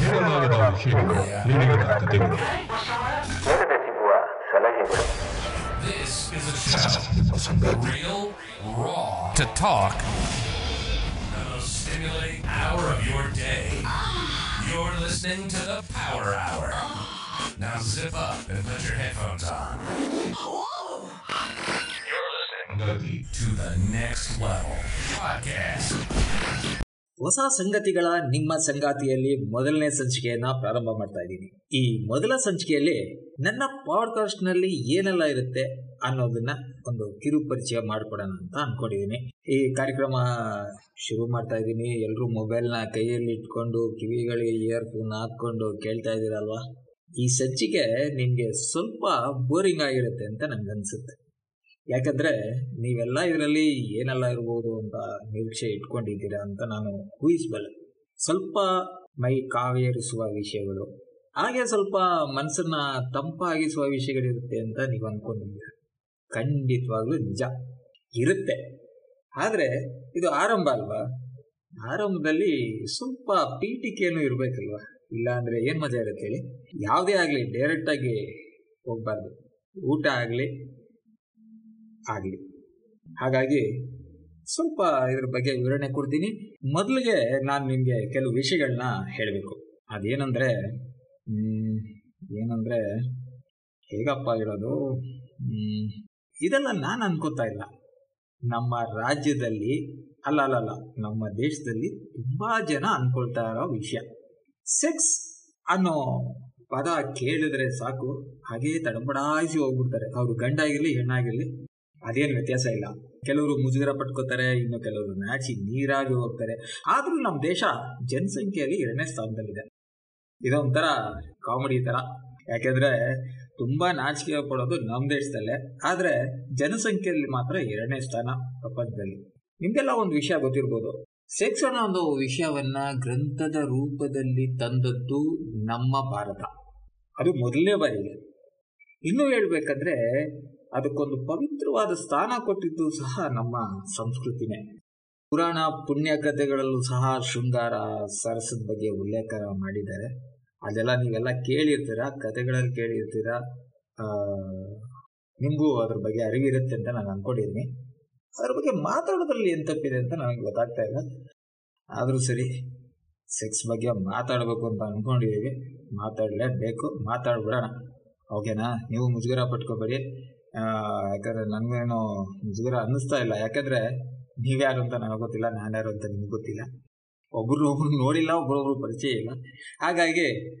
ಹೇಳಲಾಗದ ವಿಷಯಗಳು ಹೇಳಿರದ ಕಥೆಗಳು ಬೇಡದೆ ಸಿಗುವ ಸಲಹೆಗಳು This is a show. Real, raw, to talk. The most stimulating hour of your day. You're listening to the Power Hour. Now zip up and put your headphones on. You're listening ಹಾಗಾಗಿ to the next level podcast. ಹೊಸ ಸಂಗತಿಗಳ ನಿಮ್ಮ ಸಂಗಾತಿಯಲ್ಲಿ ಮೊದಲನೇ ಸಂಚಿಕೆಯನ್ನ ಪ್ರಾರಂಭ ಮಾಡ್ತಾ ಇದ್ದೀನಿ. ಈ ಮೊದಲ ಸಂಚಿಕೆಯಲ್ಲಿ ನನ್ನ ಪಾಡ್ಕಾಸ್ಟ್ನಲ್ಲಿ ಏನೆಲ್ಲ ಇರುತ್ತೆ ಅನ್ನೋದನ್ನ ಒಂದು ಕಿರು ಪರಿಚಯ ಮಾಡಿಕೊಡೋಣ ಅಂತ ಅನ್ಕೊಂಡಿದ್ದೀನಿ. ಈ ಕಾರ್ಯಕ್ರಮ ಶುರು ಮಾಡ್ತಾ ಇದ್ದೀನಿ. ಎಲ್ಲರೂ ಮೊಬೈಲ್ನ ಕೈಯಲ್ಲಿ ಇಟ್ಕೊಂಡು ಕಿವಿಗಳಿಗೆ ಇಯರ್ಫೋನ್ ಹಾಕೊಂಡು ಕೇಳ್ತಾ ಇದ್ದೀರಲ್ವಾ? ಈ ಸಂಚಿಕೆ ನಿಮಗೆ ಸ್ವಲ್ಪ ಬೋರಿಂಗ್ ಆಗಿರುತ್ತೆ ಅಂತ ನನ್ಗನ್ಸುತ್ತೆ ಯಾಕಂದ್ರೆ ನೀವೆಲ್ಲ ಇದರಲ್ಲಿ ಏನೆಲ್ಲ ಇರ್ಬೋದು ಅಂತ ನಿರೀಕ್ಷೆ ಇಟ್ಕೊಂಡಿದ್ದೀರಾ ಅಂತ ನಾನು ಊಹಿಸಬಲ್ಲೆ. ಸ್ವಲ್ಪ ಮೈ ಕಾವೇರಿಸುವ ವಿಷಯಗಳು, ಹಾಗೆ ಸ್ವಲ್ಪ ಮನಸ್ಸನ್ನ ತಂಪಾಗಿಸುವ ವಿಷಯಗಳಿರುತ್ತೆ ಅಂತ ನೀವು ಅನ್ಕೊಂಡಿದ್ದೀರಾ. ಖಂಡಿತವಾಗ್ಲೂ ನಿಜ, ಇರುತ್ತೆ. ಆದರೆ ಇದು ಆರಂಭ ಅಲ್ವಾ? ಆರಂಭದಲ್ಲಿ ಸ್ವಲ್ಪ ಪೀಠಿಕೆಯನ್ನು ಇರಬೇಕಲ್ವಾ? ಇಲ್ಲ ಏನ್ ಮಜಾ ಇರುತ್ತೆ ಯಾವುದೇ ಆಗಲಿ ಡೈರೆಕ್ಟಾಗಿ ಹೋಗ್ಬಾರ್ದು. ಊಟ ಆಗಲಿ ಆಗಲಿ. ಹಾಗಾಗಿ ಸ್ವಲ್ಪ ಇದ್ರ ಬಗ್ಗೆ ವಿವರಣೆ ಕೊಡ್ತೀನಿ. ಮೊದಲಿಗೆ ನಾನು ನಿಮಗೆ ಕೆಲವು ವಿಷಯಗಳನ್ನ ಹೇಳಬೇಕು. ಅದೇನಂದರೆ ಏನಂದರೆ ಹೇಗಪ್ಪ ಮ್, ಇದೆಲ್ಲ ನಾನು ಅನ್ಕೋತಾ ಇಲ್ಲ. ನಮ್ಮ ರಾಜ್ಯದಲ್ಲಿ ಅಲ್ಲ ಅಲ್ಲ ಅಲ್ಲ ನಮ್ಮ ದೇಶದಲ್ಲಿ ತುಂಬಾ ಜನ ಅನ್ಕೊಳ್ತಾ ಇರೋ ವಿಷಯ. ಸೆಕ್ಸ್ ಅನ್ನೋ ಪದ ಕೇಳಿದ್ರೆ ಸಾಕು. ಹಾಗೇ ತಡಬಡಾಯಿಸಿ ಹೋಗ್ಬಿಡ್ತಾರೆ. ಅವರು ಗಂಡಾಗಿರ್ಲಿ ಹೆಣ್ಣಾಗಿರ್ಲಿ ಅದೇನು ವ್ಯತ್ಯಾಸ ಇಲ್ಲ. ಕೆಲವರು ಮುಜುಗರ ಪಟ್ಕೋತಾರೆ, ಇನ್ನು ಕೆಲವರು ನಾಚಿ ನೀರಾಗಿ ಹೋಗ್ತಾರೆ. ಆದರೂ ನಮ್ಮ ದೇಶ ಜನಸಂಖ್ಯೆಯಲ್ಲಿ ಎರಡನೇ ಸ್ಥಾನದಲ್ಲಿದೆ. ಇದೊಂಥರ ಕಾಮಿಡಿ ತರ ಯಾಕೆಂದ್ರೆ ತುಂಬಾ ನಾಚಿಕೆ ಪಡೋದು ನಮ್ಮ ದೇಶದಲ್ಲೇ. ಆದ್ರೆ ಜನಸಂಖ್ಯೆಯಲ್ಲಿ ಮಾತ್ರ ಎರಡನೇ ಸ್ಥಾನ ಪ್ರಪಂಚದಲ್ಲಿ. ನಿಮಗೆಲ್ಲ ಒಂದು ವಿಷಯ ಗೊತ್ತಿರ್ಬೋದು. ಸೆಕ್ಸ್ ಅನ್ನೋ ಒಂದು ವಿಷಯವನ್ನ ಗ್ರಂಥದ ರೂಪದಲ್ಲಿ ತಂದದ್ದು ನಮ್ಮ ಭಾರತ. ಅದು ಮೊದಲನೇ ಬಾರಿಗೆ. ಇನ್ನೂ ಹೇಳ್ಬೇಕಂದ್ರೆ ಅದಕ್ಕೊಂದು ಪವಿತ್ರವಾದ ಸ್ಥಾನ ಕೊಟ್ಟಿದ್ದು ಸಹ ನಮ್ಮ ಸಂಸ್ಕೃತಿನೇ. ಪುರಾಣ ಪುಣ್ಯ ಕಥೆಗಳಲ್ಲೂ ಸಹ ಶೃಂಗಾರ ಸರಸದ ಬಗ್ಗೆ ಉಲ್ಲೇಖ ಮಾಡಿದ್ದಾರೆ. ಅದೆಲ್ಲ ನೀವೆಲ್ಲ ಕೇಳಿರ್ತೀರ? ಕಥೆಗಳಲ್ಲಿ ಕೇಳಿರ್ತೀರ? ನಿಮಗೂ ಅದ್ರ ಬಗ್ಗೆ ಅರಿವಿರುತ್ತೆ ಅಂತ ನಾನು ಅನ್ಕೊಂಡಿದ್ದೀನಿ. ಅದ್ರ ಬಗ್ಗೆ ಮಾತಾಡೋದ್ರಲ್ಲಿ ಏನು ತಪ್ಪಿದೆ ಅಂತ ನನಗೆ ಗೊತ್ತಾಗ್ತಾ ಇಲ್ಲ. ಆದರೂ ಸರಿ ಸೆಕ್ಸ್ ಬಗ್ಗೆ ಮಾತಾಡಬೇಕು ಅಂತ ಅಂದ್ಕೊಂಡಿದ್ದೀವಿ ಮಾತಾಡಲೇಬೇಕು. ಮಾತಾಡ್ಬಿಡೋಣ. ಓಕೆನಾ? ನೀವು ಮುಜುಗರ ಪಟ್ಕೋಬೇಡಿ. ಯಾಕಂದ್ರೆ ನನ್ಗೇನು ನಿಜಗರ ಅನ್ನಿಸ್ತಾ ಇಲ್ಲ. ಯಾಕಂದ್ರೆ ನೀವ್ಯಾರು ಅಂತ ನನಗೆ ಗೊತ್ತಿಲ್ಲ, ನಾನ್ಯಾರು ಅಂತ ನಿಮ್ಗೆ ಗೊತ್ತಿಲ್ಲ. ಒಬ್ರು ಒಬ್ರು ನೋಡಿಲ್ಲ ಒಬ್ರೊಬ್ರು ಪರಿಚಯ ಇಲ್ಲ. ಹಾಗಾಗಿ,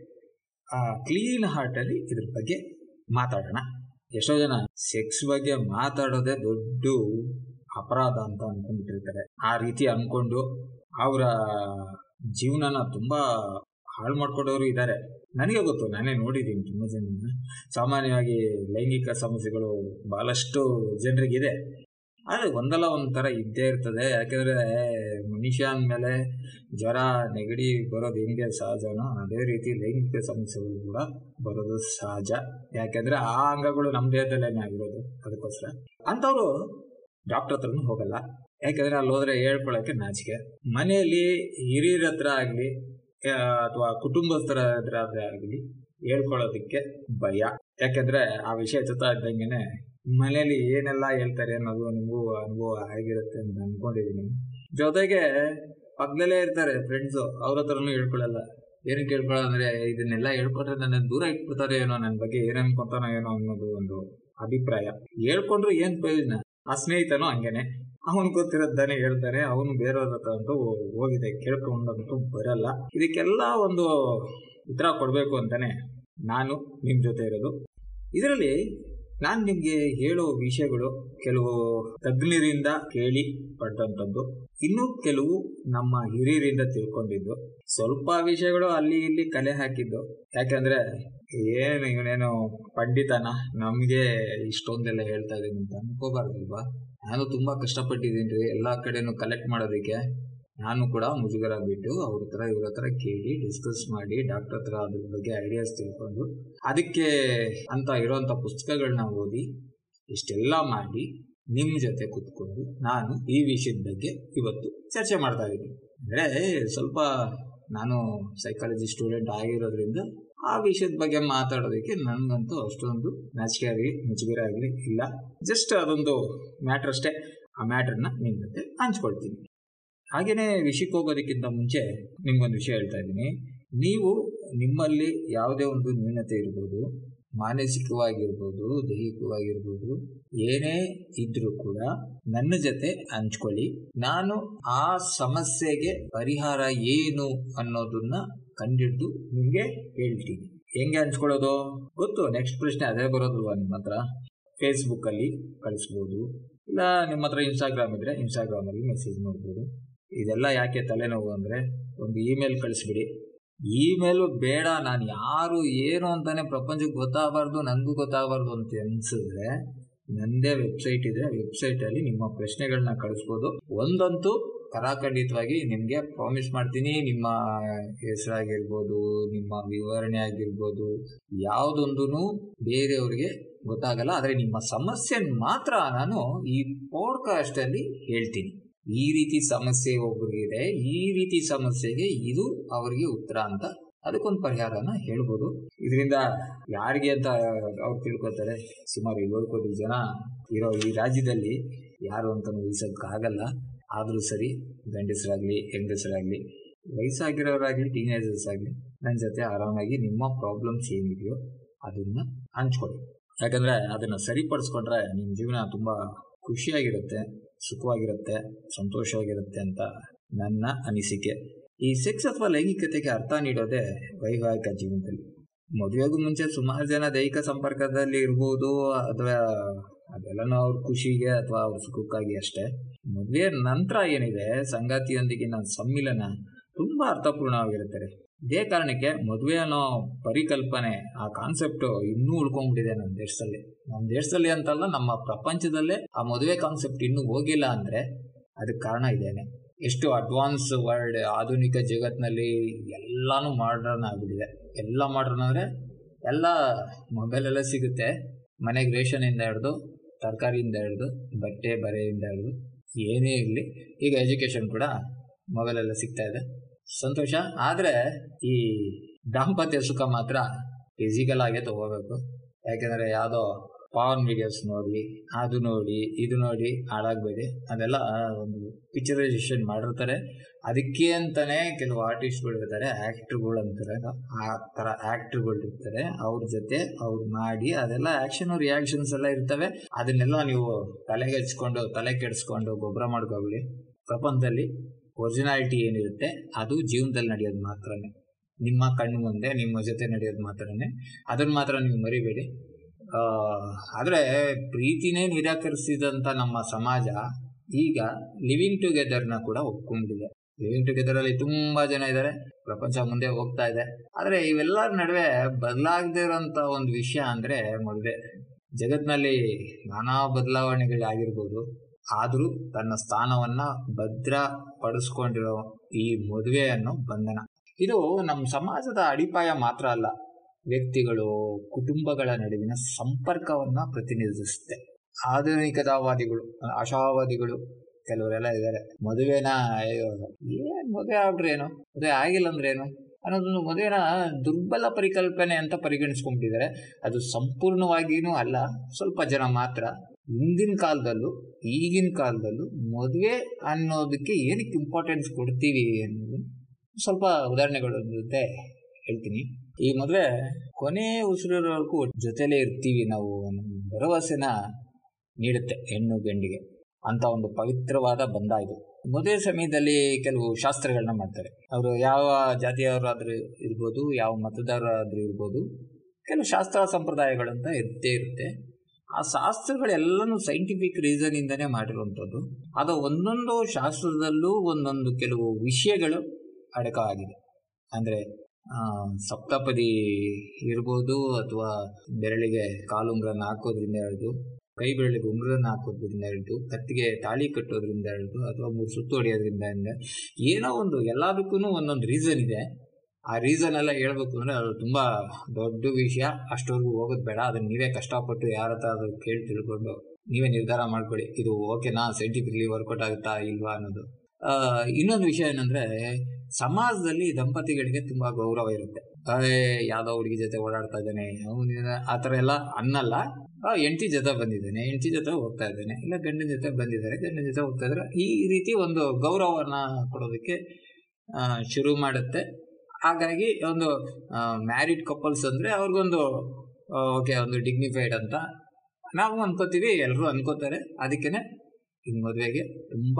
ಆ ಕ್ಲೀನ್ ಹಾರ್ಟಲ್ಲಿ ಇದ್ರ ಬಗ್ಗೆ ಮಾತಾಡೋಣ. ಎಷ್ಟೋ ಜನ ಸೆಕ್ಸ್ ಬಗ್ಗೆ ಮಾತಾಡೋದೇ ದೊಡ್ಡ ಅಪರಾಧ ಅಂತ ಅನ್ಕೊಂಡ್ಬಿಟ್ಟಿರ್ತಾರೆ. ಆ ರೀತಿ ಅನ್ಕೊಂಡು ಅವರ ಜೀವನನ ತುಂಬಾ ಹಾಳು ಮಾಡ್ಕೊಂಡವರು ಇದ್ದಾರೆ ನನಗೆ ಗೊತ್ತು, ನಾನೇ ನೋಡಿದ್ದೀನಿ ತುಂಬ ಜನ ಸಾಮಾನ್ಯವಾಗಿ ಲೈಂಗಿಕ ಸಮಸ್ಯೆಗಳು ಬಹಳಷ್ಟು ಜನರಿಗಿದೆ. ಆದರೆ ಒಂದಲ್ಲ ಒಂಥರ ಇದ್ದೇ ಇರ್ತದೆ. ಯಾಕೆಂದರೆ ಮನುಷ್ಯ ಅಂದಮೇಲೆ ಜ್ವರ, ನೆಗಡಿ ಬರೋದು ಹೆಂಗೆ ಸಹಜನೋ ಅದೇ ರೀತಿ ಲೈಂಗಿಕ ಸಮಸ್ಯೆಗಳು ಕೂಡ ಬರೋದು ಸಹಜ. ಯಾಕೆಂದರೆ ಆ ಅಂಗಗಳು ನಮ್ಮ ದೇಹದಲ್ಲೇನೆ ಆಗಿರೋದು ಅದಕ್ಕೋಸ್ಕರ. ಅಂಥವ್ರು ಡಾಕ್ಟರ್ ಹತ್ರನೂ ಹೋಗಲ್ಲ. ಯಾಕೆಂದರೆ ಅಲ್ಲಿ ಹೋದರೆ ಹೇಳ್ಕೊಳ್ಳೋಕ್ಕೆ ನಾಚಿಕೆ. ಮನೆಯಲ್ಲಿ ಹಿರಿಯರ ಹತ್ರ ಆಗಲಿ ಅಥವಾ ಕುಟುಂಬಸ್ಥರ ಆಗಲಿ, ಹೇಳ್ಕೊಳ್ಳೋದಕ್ಕೆ ಭಯ. ಯಾಕೆಂದ್ರೆ ಆ ವಿಷಯ ಜೊತೆ ಇದ್ದಂಗೆನೆ ಮನೆಯಲ್ಲಿ ಏನೆಲ್ಲ ಹೇಳ್ತಾರೆ ಅನ್ನೋದು ನಿಮಗೂ ಅನುಭವ ಆಗಿರುತ್ತೆ ಅಂತ ಅನ್ಕೊಂಡಿದೀನಿ ಜೊತೆಗೆ ಪಕ್ಕದಲ್ಲೇ ಇರ್ತಾರೆ ಫ್ರೆಂಡ್ಸು ಅವ್ರ ಹತ್ರನೂ ಹೇಳ್ಕೊಳ್ಳಲ್ಲ. ಏನಕ್ಕೆ ಹೇಳ್ಕೊಳ್ಳೋದಂದ್ರೆ ಇದನ್ನೆಲ್ಲ ಹೇಳ್ಕೊಟ್ರೆ ನನ್ನ ದೂರ ಇಟ್ಬಿಡ್ತಾರೆ ಏನೋ ನನ್ನ ಬಗ್ಗೆ ಏನ್ ಅನ್ಕೊಂತಾನೋ ಏನೋ ಅನ್ನೋದು ಒಂದು ಅಭಿಪ್ರಾಯ. ಹೇಳ್ಕೊಂಡ್ರು ಏನ್ ಪ್ರಯೋಜನ? ಆ ಸ್ನೇಹಿತನು ಹಂಗೇನೆ. ಅವನು ಗೊತ್ತಿರೋದಾನೆ ಹೇಳ್ತಾರೆ, ಅವನು ಬೇರೆಯವ್ರ ಹತ್ರ ಅಂತೂ ಹೋಗಿದೆ ಕೇಳ್ಕೊಂಡಂತೂ ಬರಲ್ಲ. ಇದಕ್ಕೆಲ್ಲ ಒಂದು ಉತ್ತರ ಕೊಡಬೇಕು ಅಂತಾನೆ ನಾನು ನಿಮ್ಮ ಜೊತೆ ಇರೋದು. ಇದರಲ್ಲಿ ನಾನು ನಿಮಗೆ ಹೇಳೋ ವಿಷಯಗಳು ಕೆಲವು ತಜ್ಞರಿಂದ ಕೇಳಿ ಪಟ್ಟಂತದ್ದು ಇನ್ನು ಕೆಲವು ನಮ್ಮ ಹಿರಿಯರಿಂದ ತಿಳ್ಕೊಂಡಿದ್ದು. ಸ್ವಲ್ಪ ವಿಷಯಗಳು ಅಲ್ಲಿ ಇಲ್ಲಿ ಕಲೆ ಹಾಕಿದ್ದು. ಯಾಕಂದ್ರೆ ಏನು ಇವನೇನು ಪಂಡಿತನ ನಮಗೆ ಇಷ್ಟೊಂದೆಲ್ಲ ಹೇಳ್ತಾ ಇದ್ದೀನಿ ಅಂತ ಅನ್ಕೋಬಾರ್ದಲ್ವಾ? ನಾನು ತುಂಬಾ ಕಷ್ಟಪಟ್ಟಿದ್ದೀನಿ ರೀ, ಎಲ್ಲಾ ಕಡೆನೂ ಕಲೆಕ್ಟ್ ಮಾಡೋದಕ್ಕೆ. ನಾನು ಕೂಡ ಮುಜುಗರ ಬಿಟ್ಟು ಅವ್ರ ಹತ್ರ, ಇವ್ರ ಹತ್ರ ಕೇಳಿ ಡಿಸ್ಕಸ್ ಮಾಡಿ ಡಾಕ್ಟರ್ ಹತ್ರ ಅದ್ರ ಬಗ್ಗೆ ಐಡಿಯಾಸ್ ತಿಳ್ಕೊಂಡು, ಅದಕ್ಕೆ ಅಂತ ಇರೋಂತ ಪುಸ್ತಕಗಳನ್ನ ಓದಿ, ಇಷ್ಟೆಲ್ಲ ಮಾಡಿ ನಿಮ್ಮ ಜೊತೆ ಕುತ್ಕೊಂಡು ನಾನು ಈ ವಿಷಯದ ಬಗ್ಗೆ ಇವತ್ತು ಚರ್ಚೆ ಮಾಡ್ತಾ ಇದ್ದೀನಿ ಅಂದ್ರೆ ಸ್ವಲ್ಪ ನಾನು ಸೈಕಾಲಜಿ ಸ್ಟೂಡೆಂಟ್ ಆಗಿರೋದ್ರಿಂದ ಆ ವಿಷಯದ ಬಗ್ಗೆ ಮಾತಾಡೋದಕ್ಕೆ ನನಗಂತೂ ಅಷ್ಟೊಂದು ನಾಚಿಕೆ ಆಗಲಿ ಮುಜುಗರ ಆಗಲಿ ಇಲ್ಲ. ಜಸ್ಟ್ ಅದೊಂದು ಮ್ಯಾಟ್ರ್ ಅಷ್ಟೇ. ಆ ಮ್ಯಾಟ್ರನ್ನ ನಿಮ್ಮ ಜೊತೆ ಹಂಚ್ಕೊಳ್ತೀನಿ. ಹಾಗೆಯೇ ವಿಷಯಕ್ಕೆ ಹೋಗೋದಕ್ಕಿಂತ ಮುಂಚೆ ನಿಮ್ಗೊಂದು ವಿಷಯ ಹೇಳ್ತಾ ಇದ್ದೀನಿ. ನೀವು ನಿಮ್ಮಲ್ಲಿ ಯಾವುದೇ ಒಂದು ನ್ಯೂನತೆ ಇರ್ಬೋದು, ಮಾನಸಿಕವಾಗಿರ್ಬೋದು, ದೈಹಿಕವಾಗಿರ್ಬೋದು, ಏನೇ ಇದ್ರೂ ಕೂಡ ನನ್ನ ಜೊತೆ ಹಂಚ್ಕೊಳ್ಳಿ. ನಾನು ಆ ಸಮಸ್ಯೆಗೆ ಪರಿಹಾರ ಏನು ಅನ್ನೋದನ್ನ ಕಂಡಿಡ್ದು ನಿಮಗೆ ಹೇಳ್ತೀನಿ. ಹೆಂಗೆ ಹಂಚ್ಕೊಳ್ಳೋದು? ಗೊತ್ತು ನೆಕ್ಸ್ಟ್ ಪ್ರಶ್ನೆ ಅದೇ ಬರೋದಲ್ವಾ ನಿಮ್ಮ ಹತ್ರ? ಫೇಸ್ಬುಕ್ಕಲ್ಲಿ ಕಳಿಸ್ಬೋದು. ಇಲ್ಲ, ನಿಮ್ಮ ಹತ್ರ ಇನ್ಸ್ಟಾಗ್ರಾಮ್ ಇದ್ರೆ ಇನ್ಸ್ಟಾಗ್ರಾಮಲ್ಲಿ ಮೆಸೇಜ್ ಮಾಡ್ಬೋದು. ಇದೆಲ್ಲ ಯಾಕೆ ತಲೆನೋವು ಅಂದರೆ ಒಂದು ಇಮೇಲ್ ಕಳಿಸ್ಬಿಡಿ. ಇಮೇಲು ಬೇಡ, ನಾನು ಯಾರು ಏನು ಅಂತಾನೆ ಪ್ರಪಂಚಕ್ಕೆ ಗೊತ್ತಾಗಬಾರ್ದು ನನಗೂ ಗೊತ್ತಾಗಬಾರ್ದು ಅಂತ ಅನಿಸಿದ್ರೆ ನಂದೇ ವೆಬ್ಸೈಟ್ ಇದೆ. ವೆಬ್ಸೈಟಲ್ಲಿ ನಿಮ್ಮ ಪ್ರಶ್ನೆಗಳನ್ನ ಕಳಿಸ್ಬೋದು. ಒಂದಂತೂ ಕರಾಖಂಡಿತವಾಗಿ ನಿಮಗೆ ಪ್ರಾಮಿಸ್ ಮಾಡ್ತೀನಿ. ನಿಮ್ಮ ಹೆಸರಾಗಿರ್ಬೋದು, ನಿಮ್ಮ ವಿವರಣೆ ಆಗಿರ್ಬೋದು ಯಾವುದೊಂದೂ ಬೇರೆಯವ್ರಿಗೆ ಗೊತ್ತಾಗಲ್ಲ. ಆದರೆ ನಿಮ್ಮ ಸಮಸ್ಯೆ ಮಾತ್ರ ನಾನು ಈ ಪಾಡ್ಕಾಸ್ಟಲ್ಲಿ ಹೇಳ್ತೀನಿ. ಈ ರೀತಿ ಸಮಸ್ಯೆ ಒಬ್ಬರಿಗಿದೆ ಈ ರೀತಿ ಸಮಸ್ಯೆಗೆ ಇದು ಅವರಿಗೆ ಉತ್ತರ ಅಂತ ಅದಕ್ಕೊಂದು ಪರಿಹಾರನ ಹೇಳ್ಬೋದು. ಇದರಿಂದ ಯಾರಿಗೆ ಅಂತ ಅವ್ರು ತಿಳ್ಕೊತಾರೆ ಸುಮಾರು ಏಳು ಕೋಟಿ ಜನ ಇರೋ ಈ ರಾಜ್ಯದಲ್ಲಿ ಯಾರು ಅಂತ ಊಹಿಸೋಕ್ಕಾಗಲ್ಲ. ಆದರೂ ಸರಿ, ಗಂಡಸರಾಗಲಿ, ಹೆಂಗಸರಾಗಲಿ, ವಯಸ್ಸಾಗಿರೋರಾಗಲಿ ಟೀನೇಜರ್ಸ್ ಆಗಲಿ ನನ್ನ ಜೊತೆ ಆರಾಮಾಗಿ ನಿಮ್ಮ ಪ್ರಾಬ್ಲಮ್ಸ್ ಏನಿದೆಯೋ ಅದನ್ನು ಹಂಚ್ಕೊಳ್ಳಿ. ಯಾಕಂದರೆ ಅದನ್ನು ಸರಿಪಡಿಸ್ಕೊಂಡ್ರೆ ನಿಮ್ಮ ಜೀವನ ತುಂಬಾ ಖುಷಿಯಾಗಿರುತ್ತೆ. ಸುಖವಾಗಿರುತ್ತೆ, ಸಂತೋಷವಾಗಿರುತ್ತೆ ಅಂತ ನನ್ನ ಅನಿಸಿಕೆ. ಈ ಸೆಕ್ಸ್ ಅಥವಾ ಲೈಂಗಿಕತೆಗೆ ಅರ್ಥ ನೀಡೋದೇ ವೈವಾಹಿಕ ಜೀವನದಲ್ಲಿ. ಮದುವೆಗೂ ಮುಂಚೆ ಸುಮಾರು ಜನ ದೈಹಿಕ ಸಂಪರ್ಕದಲ್ಲಿ ಇರ್ಬೋದು, ಅಥವಾ ಅದೆಲ್ಲನೂ ಅವ್ರ ಖುಷಿಗೆ ಅಥವಾ ಅವ್ರ ಸುಖಕ್ಕಾಗಿ ಅಷ್ಟೇ. ಮದುವೆ ನಂತರ ಏನಿದೆ, ಸಂಗಾತಿಯೊಂದಿಗಿನ ಸಮ್ಮಿಲನ ತುಂಬ ಅರ್ಥಪೂರ್ಣವಾಗಿರುತ್ತದೆ ಇದೇ ಕಾರಣಕ್ಕೆ ಮದುವೆ ಅನ್ನೋ ಪರಿಕಲ್ಪನೆ, ಆ ಕಾನ್ಸೆಪ್ಟ್ ಇನ್ನೂ ಉಳ್ಕೊಂಡ್ಬಿಟ್ಟಿದೆ ನಮ್ಮ ದೇಶದಲ್ಲಿ. ನಮ್ಮ ದೇಶದಲ್ಲಿ ಅಂತಲ್ಲ, ನಮ್ಮ ಪ್ರಪಂಚದಲ್ಲೇ ಆ ಮದುವೆ ಕಾನ್ಸೆಪ್ಟ್ ಇನ್ನೂ ಹೋಗಿಲ್ಲ ಅಂದ್ರೆ ಅದಕ್ಕೆ ಕಾರಣ ಇದೇನೆ. ಎಷ್ಟು ಅಡ್ವಾನ್ಸ್ ವರ್ಲ್ಡ್ ಆಧುನಿಕ ಜಗತ್ತಿನಲ್ಲಿ ಎಲ್ಲಾನು ಮಾಡ್ರನ್ ಆಗ್ಬಿಟ್ಟಿದೆ. ಎಲ್ಲ ಮಾಡ್ರನ್ ಅಂದ್ರೆ ಎಲ್ಲ ಮೊಬೈಲೆಲ್ಲ ಸಿಗುತ್ತೆ. ಮನೆಗೆ ರೇಷನಿಂದ ಹಿಡ್ದು, ತರಕಾರಿಯಿಂದ ಹಿಡ್ದು, ಬಟ್ಟೆ, ಬರೆಯಿಂದ ಹಿಡ್ದು, ಏನೇ ಇರಲಿ. ಈಗ ಎಜುಕೇಷನ್ ಕೂಡ ಮೊಬೈಲೆಲ್ಲ ಸಿಗ್ತಾ ಇದೆ. ಸಂತೋಷ. ಆದರೆ ಈ ದಾಂಪತ್ಯ ಸುಖ ಮಾತ್ರ ಫಿಸಿಕಲ್ ಆಗೇ ತಗೋಬೇಕು. ಯಾಕೆಂದರೆ ಯಾವುದೋ ಪವರ್ ವಿಡಿಯೋಸ್ ನೋಡಿ, ಅದು ನೋಡಿ, ಇದು ನೋಡಿ ಹಾಳಾಗಬೇಡಿ. ಅದೆಲ್ಲ ಒಂದು ಪಿಕ್ಚರೈಸೇಷನ್ ಮಾಡಿರ್ತಾರೆ. ಅದಕ್ಕೆ ಅಂತಲೇ ಕೆಲವು ಆರ್ಟಿಸ್ಟ್ಗಳು ಇರ್ತಾರೆ ಆ್ಯಕ್ಟ್ರುಗಳು ಅಂತಾರೆ. ಆ ಥರ ಆ್ಯಕ್ಟ್ರುಗಳು ಇರ್ತಾರೆ. ಅವ್ರ ಜೊತೆ ಅವ್ರು ಮಾಡಿ ಅದೆಲ್ಲ ಆ್ಯಕ್ಷನು ರಿಯಾಕ್ಷನ್ಸ್ ಎಲ್ಲ ಇರ್ತವೆ. ಅದನ್ನೆಲ್ಲ ನೀವು ತಲೆಗೆ ಹಚ್ಕೊಂಡು, ತಲೆ ಕೆಡಿಸ್ಕೊಂಡು ಗೊಬ್ಬರ ಮಾಡ್ಕೋಗ್ಲಿ ಪ್ರಪಂಚದಲ್ಲಿ ಒರಿಜಿನಾಲಿಟಿ ಏನಿರುತ್ತೆ, ಅದು ಜೀವನದಲ್ಲಿ ನಡೆಯೋದು ಮಾತ್ರನೇ. ನಿಮ್ಮ ಕಣ್ಣು ಮುಂದೆ, ನಿಮ್ಮ ಜೊತೆ ನಡೆಯೋದು ಮಾತ್ರನೇ. ಅದನ್ನು ಮಾತ್ರ ನೀವು ಮರಿಬೇಡಿ. ಆದರೆ ಪ್ರೀತಿನೇ ನಿರಾಕರಿಸಿದಂಥ ನಮ್ಮ ಸಮಾಜ ಈಗ ಲಿವಿಂಗ್ ಟುಗೆದರ್ನ ಕೂಡ ಒಪ್ಕೊಂಡಿದೆ. ಲಿವಿಂಗ್ ಟುಗೆದರಲ್ಲಿ ತುಂಬ ಜನ ಇದ್ದಾರೆ, ಪ್ರಪಂಚ ಮುಂದೆ ಹೋಗ್ತಾ ಇದೆ. ಆದರೆ ಇವೆಲ್ಲರ ನಡುವೆ ಬದಲಾಗದೇ ಇರೋಂಥ ಒಂದು ವಿಷಯ ಅಂದರೆ ಮದುವೆ. ಜಗತ್ತಿನಲ್ಲಿ ನಾನಾ ಬದಲಾವಣೆಗಳಾಗಿರ್ಬೋದು. ಆದರೂ ತನ್ನ ಸ್ಥಾನವನ್ನು ಭದ್ರಪಡಿಸ್ಕೊಂಡಿರೋ ಈ ಮದುವೆ ಅನ್ನೋ ಬಂಧನ. ಇದು ನಮ್ಮ ಸಮಾಜದ ಅಡಿಪಾಯ ಮಾತ್ರ ಅಲ್ಲ, ವ್ಯಕ್ತಿಗಳು ಕುಟುಂಬಗಳ ನಡುವಿನ ಸಂಪರ್ಕವನ್ನ ಪ್ರತಿನಿಧಿಸುತ್ತೆ. ಆಧುನಿಕತಾವಾದಿಗಳು, ಆಶಾವಾದಿಗಳು ಕೆಲವರೆಲ್ಲ ಇದ್ದಾರೆ. ಮದುವೆನ ಏನ್ ಮದುವೆ ಆಗ್ಬಿಟ್ರೇನು ಮದುವೆ ಆಗಿಲ್ಲ ಅಂದ್ರೇನು ಅನ್ನೋದೊಂದು ಮದುವೆನ ದುರ್ಬಲ ಪರಿಕಲ್ಪನೆ ಅಂತ ಪರಿಗಣಿಸ್ಕೊಂಡಿದ್ದಾರೆ ಅದು ಸಂಪೂರ್ಣವಾಗಿನೂ ಅಲ್ಲ, ಸ್ವಲ್ಪ ಜನ ಮಾತ್ರ. ಹಿಂದಿನ ಕಾಲದಲ್ಲೂ, ಈಗಿನ ಕಾಲದಲ್ಲೂ ಮದುವೆ ಅನ್ನೋದಕ್ಕೆ ಏನಕ್ಕೆ ಇಂಪಾರ್ಟೆನ್ಸ್ ಕೊಡ್ತೀವಿ ಅನ್ನೋದು ಸ್ವಲ್ಪ ಉದಾಹರಣೆಗಳ ಜೊತೆ ಹೇಳ್ತೀನಿ. ಈ ಮದುವೆ ಕೊನೆ ಉಸಿರೋವರೆಗೂ ಜೊತೆಲೇ ಇರ್ತೀವಿ ನಾವು ಭರವಸೆನ ನೀಡುತ್ತೆ ಹೆಣ್ಣು ಗಂಡಿಗೆ. ಅಂತ ಒಂದು ಪವಿತ್ರವಾದ ಬಂಧ ಇದು. ಮದುವೆ ಸಮಯದಲ್ಲಿ ಕೆಲವು ಶಾಸ್ತ್ರಗಳನ್ನ ಮಾಡ್ತಾರೆ. ಅವರು ಯಾವ ಜಾತಿಯವರಾದ್ರೂ ಇರ್ಬೋದು, ಯಾವ ಮತದಾರರಾದ್ರೂ ಇರ್ಬೋದು, ಕೆಲವು ಶಾಸ್ತ್ರ ಸಂಪ್ರದಾಯಗಳಂತ ಇರ್ತೇ ಇರುತ್ತೆ. ಆ ಶಾಸ್ತ್ರಗಳೆಲ್ಲನೂ ಸೈಂಟಿಫಿಕ್ ರೀಸನ್ ಇಂದನೇ ಮಾಡಿರುವಂಥದ್ದು. ಅದು ಒಂದೊಂದು ಶಾಸ್ತ್ರದಲ್ಲೂ ಒಂದೊಂದು ಕೆಲವು ವಿಷಯಗಳು ಅಡಕವಾಗಿದೆ ಅಂದರೆ ಸಪ್ತಪದಿ ಇರ್ಬೋದು ಅಥವಾ ಬೆರಳಿಗೆ ಕಾಲುಂಗ್ರನ್ನ ಹಾಕೋದ್ರಿಂದ ಹಿಡಿದು ಕೈ ಬೆರಳಿಗೆ ಉಂಗ್ರನ್ನ ಹಾಕೋದ್ರಿಂದ ಹಿಡಿದು, ಕತ್ತಿಗೆ ತಾಳಿ ಕಟ್ಟೋದ್ರಿಂದ ಹಿಡಿದು, ಅಥವಾ ಮೂರು ಸುತ್ತು ಹೊಡೆಯೋದ್ರಿಂದ ಏನೋ ಒಂದು ಎಲ್ಲದಕ್ಕೂ ಒಂದೊಂದು ರೀಸನ್ ಇದೆ. ಆ ರೀಸನ್ ಎಲ್ಲ ಹೇಳ್ಬೇಕು ಅಂದರೆ ಅದು ತುಂಬ ದೊಡ್ಡ ವಿಷಯ. ಅಷ್ಟವರೆಗೂ ಹೋಗೋದು ಬೇಡ. ಅದನ್ನು ನೀವೇ ಕಷ್ಟಪಟ್ಟು ಯಾರ ಹತ್ರ ಅದು ಕೇಳಿ ತಿಳ್ಕೊಂಡು ನೀವೇ ನಿರ್ಧಾರ ಮಾಡ್ಕೊಳ್ಳಿ. ಇದು ಓಕೆನಾ ಸೈಂಟಿಫಿಕ್ಲಿ ವರ್ಕೌಟ್ ಆಗುತ್ತಾ ಇಲ್ವಾ ಅನ್ನೋದು. ಇನ್ನೊಂದು ವಿಷಯ ಏನಂದ್ರೆ ಸಮಾಜದಲ್ಲಿ ದಂಪತಿಗಳಿಗೆ ತುಂಬಾ ಗೌರವ ಇರುತ್ತೆ. ಅದೇ ಯಾವ್ದೋ ಹುಡುಗಿ ಜೊತೆ ಓಡಾಡ್ತಾ ಇದ್ದಾನೆ ಆ ಥರ ಎಲ್ಲ ಅನ್ನಲ್ಲ. ಎಂಟಿ ಜೊತೆ ಬಂದಿದ್ದಾನೆ ಎಂಟಿ ಜೊತೆ ಹೋಗ್ತಾ ಇದ್ದಾನೆ, ಇಲ್ಲ ಗಂಡನ ಜೊತೆ ಬಂದಿದ್ದಾರೆ, ಗಂಡನ ಜೊತೆ ಹೋಗ್ತಾ ಇದ್ದಾರೆ. ಈ ರೀತಿ ಒಂದು ಗೌರವನ ಕೊಡೋದಕ್ಕೆ ಶುರು ಮಾಡುತ್ತೆ. ಹಾಗಾಗಿ ಒಂದು ಮ್ಯಾರಿಡ್ ಕಪಲ್ಸ್ ಅಂದರೆ ಅವ್ರಿಗೊಂದು ಓಕೆ ಒಂದು ಡಿಗ್ನಿಫೈಡ್ ಅಂತ ನಾವು ಅನ್ಕೋತೀವಿ ಎಲ್ಲರೂ ಅನ್ಕೋತಾರೆ. ಅದಕ್ಕೇನೆ ಈ ಮದುವೆಗೆ ತುಂಬ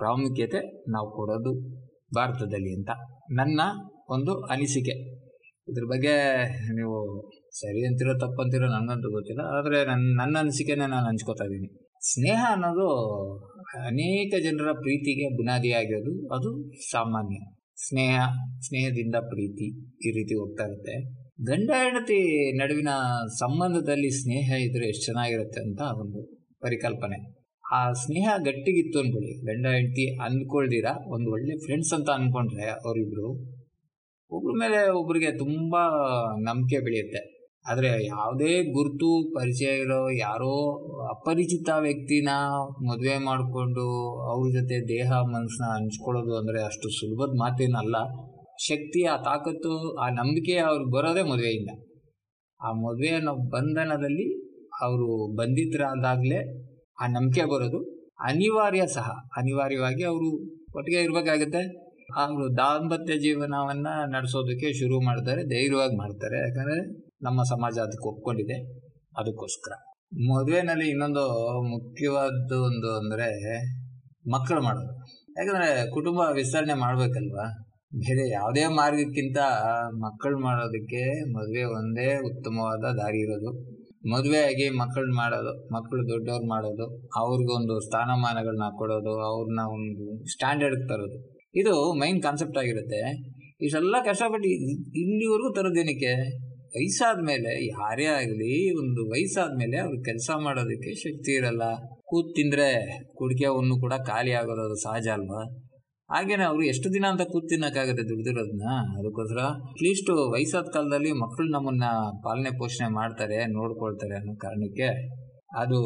ಪ್ರಾಮುಖ್ಯತೆ ನಾವು ಕೊಡೋದು ಭಾರತದಲ್ಲಿ ಅಂತ ನನ್ನ ಒಂದು ಅನಿಸಿಕೆ. ಇದ್ರ ಬಗ್ಗೆ ನೀವು ಸರಿ ಅಂತಿರೋ ತಪ್ಪಂತಿರೋ ನನಗಂತೂ ಗೊತ್ತಿಲ್ಲ, ಆದರೆ ನನ್ನ ನನ್ನ ಅನಿಸಿಕೆನೇ ನಾನು ಹಂಚ್ಕೋತಾ ಇದ್ದೀನಿ. ಸ್ನೇಹ ಅನ್ನೋದು ಅನೇಕ ಜನರ ಪ್ರೀತಿಗೆ ಬುನಾದಿಯಾಗಿರೋದು ಅದು ಸಾಮಾನ್ಯ. ಸ್ನೇಹ, ಸ್ನೇಹದಿಂದ ಪ್ರೀತಿ ಈ ರೀತಿ ಹೋಗ್ತಾ ಇರುತ್ತೆ. ಗಂಡ ಹೆಂಡತಿ ನಡುವಿನ ಸಂಬಂಧದಲ್ಲಿ ಸ್ನೇಹ ಇದ್ರೆ ಎಷ್ಟು ಚೆನ್ನಾಗಿರುತ್ತೆ ಅಂತ ಒಂದು ಪರಿಕಲ್ಪನೆ. ಆ ಸ್ನೇಹ ಗಟ್ಟಿಗಿತ್ತು ಅನ್ಕೊಳ್ಳಿ. ಗಂಡ ಹೆಂಡತಿ ಅಂದ್ಕೊಳ್ದಿರ, ಒಂದು ಒಳ್ಳೆ ಫ್ರೆಂಡ್ಸ್ ಅಂತ ಅನ್ಕೊಂಡ್ರೆ ಅವರಿಬ್ರು, ಒಬ್ರ ಮೇಲೆ ಒಬ್ರಿಗೆ ತುಂಬಾ ನಂಬಿಕೆ ಬೆಳೆಯುತ್ತೆ. ಆದರೆ ಯಾವುದೇ ಗುರುತು ಪರಿಚಯ ಇರೋ ಯಾರೋ ಅಪರಿಚಿತ ವ್ಯಕ್ತಿನ ಮದುವೆ ಮಾಡಿಕೊಂಡು ಅವ್ರ ಜೊತೆ ದೇಹ ಮನಸ್ಸನ್ನ ಹಂಚ್ಕೊಳ್ಳೋದು ಅಂದರೆ ಅಷ್ಟು ಸುಲಭದ ಮಾತೇನಲ್ಲ. ಶಕ್ತಿ, ಆ ತಾಕತ್ತು, ಆ ನಂಬಿಕೆ ಅವ್ರಿಗೆ ಬರೋದೇ ಮದುವೆಯಿಂದ. ಆ ಮದುವೆ ಅನ್ನೋ ಬಂಧನದಲ್ಲಿ ಅವರು ಬಂಧಿತರಾದಾಗಲೇ ಆ ನಂಬಿಕೆ ಬರೋದು. ಅನಿವಾರ್ಯ ಸಹ. ಅನಿವಾರ್ಯವಾಗಿ ಅವರು ಒಟ್ಟಿಗೆ ಇರಬೇಕಾಗುತ್ತೆ. ಅವರು ದಾಂಪತ್ಯ ಜೀವನವನ್ನು ನಡೆಸೋದಕ್ಕೆ ಶುರು ಮಾಡ್ತಾರೆ, ಧೈರ್ಯವಾಗಿ ಮಾಡ್ತಾರೆ. ಯಾಕಂದ್ರೆ ನಮ್ಮ ಸಮಾಜ ಅದಕ್ಕೆ ಒಪ್ಕೊಂಡಿದೆ. ಅದಕ್ಕೋಸ್ಕರ. ಮದುವೆನಲ್ಲಿ ಇನ್ನೊಂದು ಮುಖ್ಯವಾದ್ದು ಒಂದು ಅಂದರೆ ಮಕ್ಕಳು ಮಾಡೋದು. ಯಾಕಂದ್ರೆ ಕುಟುಂಬ ವಿಸ್ತರಣೆ ಮಾಡ್ಬೇಕಲ್ವಾ? ಬೇರೆ ಯಾವುದೇ ಮಾರ್ಗಕ್ಕಿಂತ ಮಕ್ಕಳು ಮಾಡೋದಕ್ಕೆ ಮದುವೆ ಒಂದೇ ಉತ್ತಮವಾದ ದಾರಿ ಇರೋದು. ಮದುವೆ ಆಗಿ ಮಕ್ಕಳು ಮಾಡೋದು, ಮಕ್ಕಳು ದೊಡ್ಡವ್ರು ಮಾಡೋದು, ಅವ್ರಿಗೊಂದು ಸ್ಥಾನಮಾನಗಳನ್ನ ಕೊಡೋದು, ಅವ್ರನ್ನ ಒಂದು ಸ್ಟ್ಯಾಂಡರ್ಡ್ ತರೋದು. ಇದು ಮೈನ್ ಕಾನ್ಸೆಪ್ಟ್ ಆಗಿರುತ್ತೆ. ಇಷ್ಟೆಲ್ಲ ಕಷ್ಟಪಟ್ಟು ಇಲ್ಲಿವರೆಗೂ ತರೋದೇನಕ್ಕೆ? ವಯಸ್ಸಾದ ಮೇಲೆ ಯಾರೇ ಆಗಲಿ, ಒಂದು ವಯಸ್ಸಾದ ಮೇಲೆ ಅವ್ರು ಕೆಲಸ ಮಾಡೋದಕ್ಕೆ ಶಕ್ತಿ ಇರಲ್ಲ. ಕೂತ್ ತಿಂದ್ರೆ ಕುಡಿಕೆ ಕೂಡ ಖಾಲಿ ಆಗೋದು ಅದು ಸಹಜ ಅಲ್ವಾ? ಹಾಗೇನೆ ಅವರು ಎಷ್ಟು ದಿನ ಅಂತ ಕೂತ್ ತಿನ್ನಕ್ಕಾಗತ್ತೆ ದುಡ್ದಿರೋದನ್ನ? ಅದಕ್ಕೋಸ್ಕರ ಅಟ್ಲೀಸ್ಟ್ ವಯಸ್ಸಾದ ಕಾಲದಲ್ಲಿ ಮಕ್ಕಳು ನಮ್ಮನ್ನ ಪಾಲನೆ ಪೋಷಣೆ ಮಾಡ್ತಾರೆ, ನೋಡ್ಕೊಳ್ತಾರೆ ಅನ್ನೋ ಕಾರಣಕ್ಕೆ ಅದು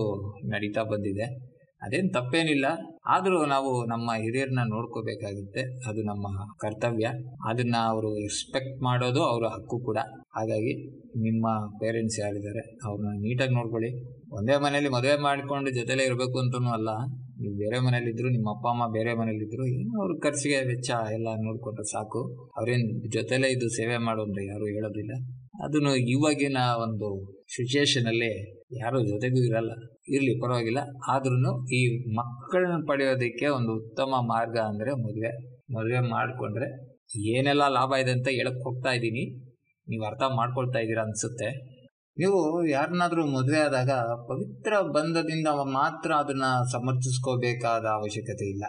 ನಡೀತಾ ಬಂದಿದೆ. ಅದೇನು ತಪ್ಪೇನಿಲ್ಲ. ಆದರೂ ನಾವು ನಮ್ಮ ಹಿರಿಯರನ್ನ ನೋಡ್ಕೋಬೇಕಾಗುತ್ತೆ. ಅದು ನಮ್ಮ ಕರ್ತವ್ಯ. ಅದನ್ನ ಅವರು ಎಕ್ಸ್ಪೆಕ್ಟ್ ಮಾಡೋದು ಅವರ ಹಕ್ಕು ಕೂಡ. ಹಾಗಾಗಿ ನಿಮ್ಮ ಪೇರೆಂಟ್ಸ್ ಯಾರಿದ್ದಾರೆ, ಅವ್ರನ್ನ ನೀಟಾಗಿ ನೋಡ್ಕೊಳ್ಳಿ. ಒಂದೇ ಮನೆಯಲ್ಲಿ ಮದುವೆ ಮಾಡಿಕೊಂಡು ಜೊತೆಲೇ ಇರಬೇಕು ಅಂತನೂ ಅಲ್ಲ. ನೀವು ಬೇರೆ ಮನೇಲಿದ್ರು ನಿಮ್ಮ ಅಪ್ಪ, ಅಮ್ಮ ಬೇರೆ ಮನೇಲಿದ್ರು ಏನು ಅವ್ರ ಖರ್ಚಿಗೆ ವೆಚ್ಚ ಎಲ್ಲ ನೋಡ್ಕೊಂಡ್ರೆ ಸಾಕು. ಅವ್ರೇನು ಜೊತೆಲೇ ಇದು ಸೇವೆ ಮಾಡು ಅಂದರೆ ಯಾರು ಹೇಳೋದಿಲ್ಲ. ಅದನ್ನು ಇವಾಗಿನ ಒಂದು ಸಿಚುಯೇಷನ್ ಅಲ್ಲಿ ಯಾರು ಜೊತೆಗೂ ಇರಲ್ಲ. ಇರ್ಲಿ, ಪರವಾಗಿಲ್ಲ. ಆದ್ರೂ ಈ ಮಕ್ಕಳನ್ನ ಪಡೆಯೋದಕ್ಕೆ ಒಂದು ಉತ್ತಮ ಮಾರ್ಗ ಅಂದ್ರೆ ಮದುವೆ. ಮದುವೆ ಮಾಡಿಕೊಂಡ್ರೆ ಏನೆಲ್ಲ ಲಾಭ ಇದೆ ಅಂತ ಹೇಳಕ್ ಹೋಗ್ತಾ ಇದ್ದೀನಿ. ನೀವು ಅರ್ಥ ಮಾಡ್ಕೊಳ್ತಾ ಇದ್ದೀರಾ ಅನ್ಸುತ್ತೆ? ನೀವು ಯಾರನ್ನಾದ್ರೂ ಮದುವೆ ಆದಾಗ ಪವಿತ್ರ ಬಂಧದಿಂದ ಮಾತ್ರ ಅದನ್ನ ಸಮರ್ಥಿಸ್ಕೋಬೇಕಾದ ಅವಶ್ಯಕತೆ ಇಲ್ಲ.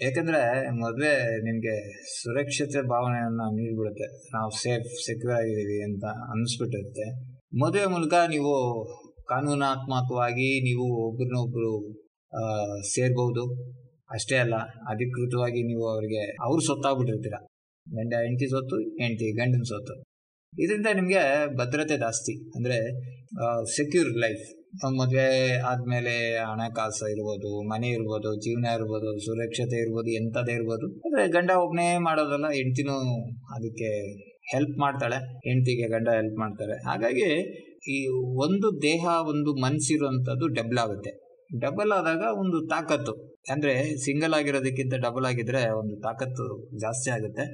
ಯಾಕಂದ್ರೆ ಮದುವೆ ನಿಮಗೆ ಸುರಕ್ಷತೆ ಭಾವನೆಯನ್ನ ನೀಡ್ಬಿಡುತ್ತೆ. ನಾವು ಸೇಫ್ ಸೆಕ್ಯೂರ್ ಆಗಿದ್ದೀವಿ ಅಂತ ಅನ್ನಿಸ್ಬಿಟ್ಟಿರುತ್ತೆ ಮದುವೆ ಮೂಲಕ ನೀವು ಕಾನೂನಾತ್ಮಕವಾಗಿ ನೀವು ಒಬ್ರನ್ನೊಬ್ರು ಆ, ಸೇರ್ಬಹುದು ಅಷ್ಟೇ ಅಲ್ಲ ಅಧಿಕೃತವಾಗಿ ನೀವು ಅವರಿಗೆ ಅವ್ರು ಸೊತ್ತಾಗ್ಬಿಟ್ಟಿರ್ತೀರ. ಗಂಡ ಹೆಂಡತಿ ಸೊತ್ತು ಹೆಂಡತಿ ಗಂಡನ ಸೊತ್ತು. ಇದರಿಂದ ನಿಮಗೆ ಭದ್ರತೆ ಜಾಸ್ತಿ. ಅಂದರೆ ಸೆಕ್ಯೂರ್ ಲೈಫ್ ಮದುವೆ ಆದ್ಮೇಲೆ ಹಣಕಾಸು ಇರ್ಬೋದು, ಮನೆ ಇರ್ಬೋದು, ಜೀವನ ಇರ್ಬೋದು, ಸುರಕ್ಷತೆ ಇರ್ಬೋದು ಎಂಥದೇ ಇರ್ಬೋದು. ಅಂದ್ರೆ ಗಂಡ ಒಬ್ಬನೇ ಮಾಡೋದಲ್ಲ, ಹೆಂಡ್ತಿನೂ ಅದಕ್ಕೆ ಹೆಲ್ಪ್ ಮಾಡ್ತಾಳೆ, ಹೆಂಡ್ತಿಗೆ ಗಂಡ ಹೆಲ್ಪ್ ಮಾಡ್ತಾರೆ. ಹಾಗಾಗಿ ಈ ಒಂದು ದೇಹ, ಒಂದು ಮನಸ್ಸಿರುವಂಥದ್ದು ಡಬಲ್ ಆಗುತ್ತೆ. ಡಬಲ್ ಆದಾಗ ಒಂದು ತಾಕತ್ತು. ಅಂದ್ರೆ ಸಿಂಗಲ್ ಆಗಿರೋದಕ್ಕಿಂತ ಡಬಲ್ ಆಗಿದ್ರೆ ಒಂದು ತಾಕತ್ತು ಜಾಸ್ತಿ ಆಗುತ್ತೆ.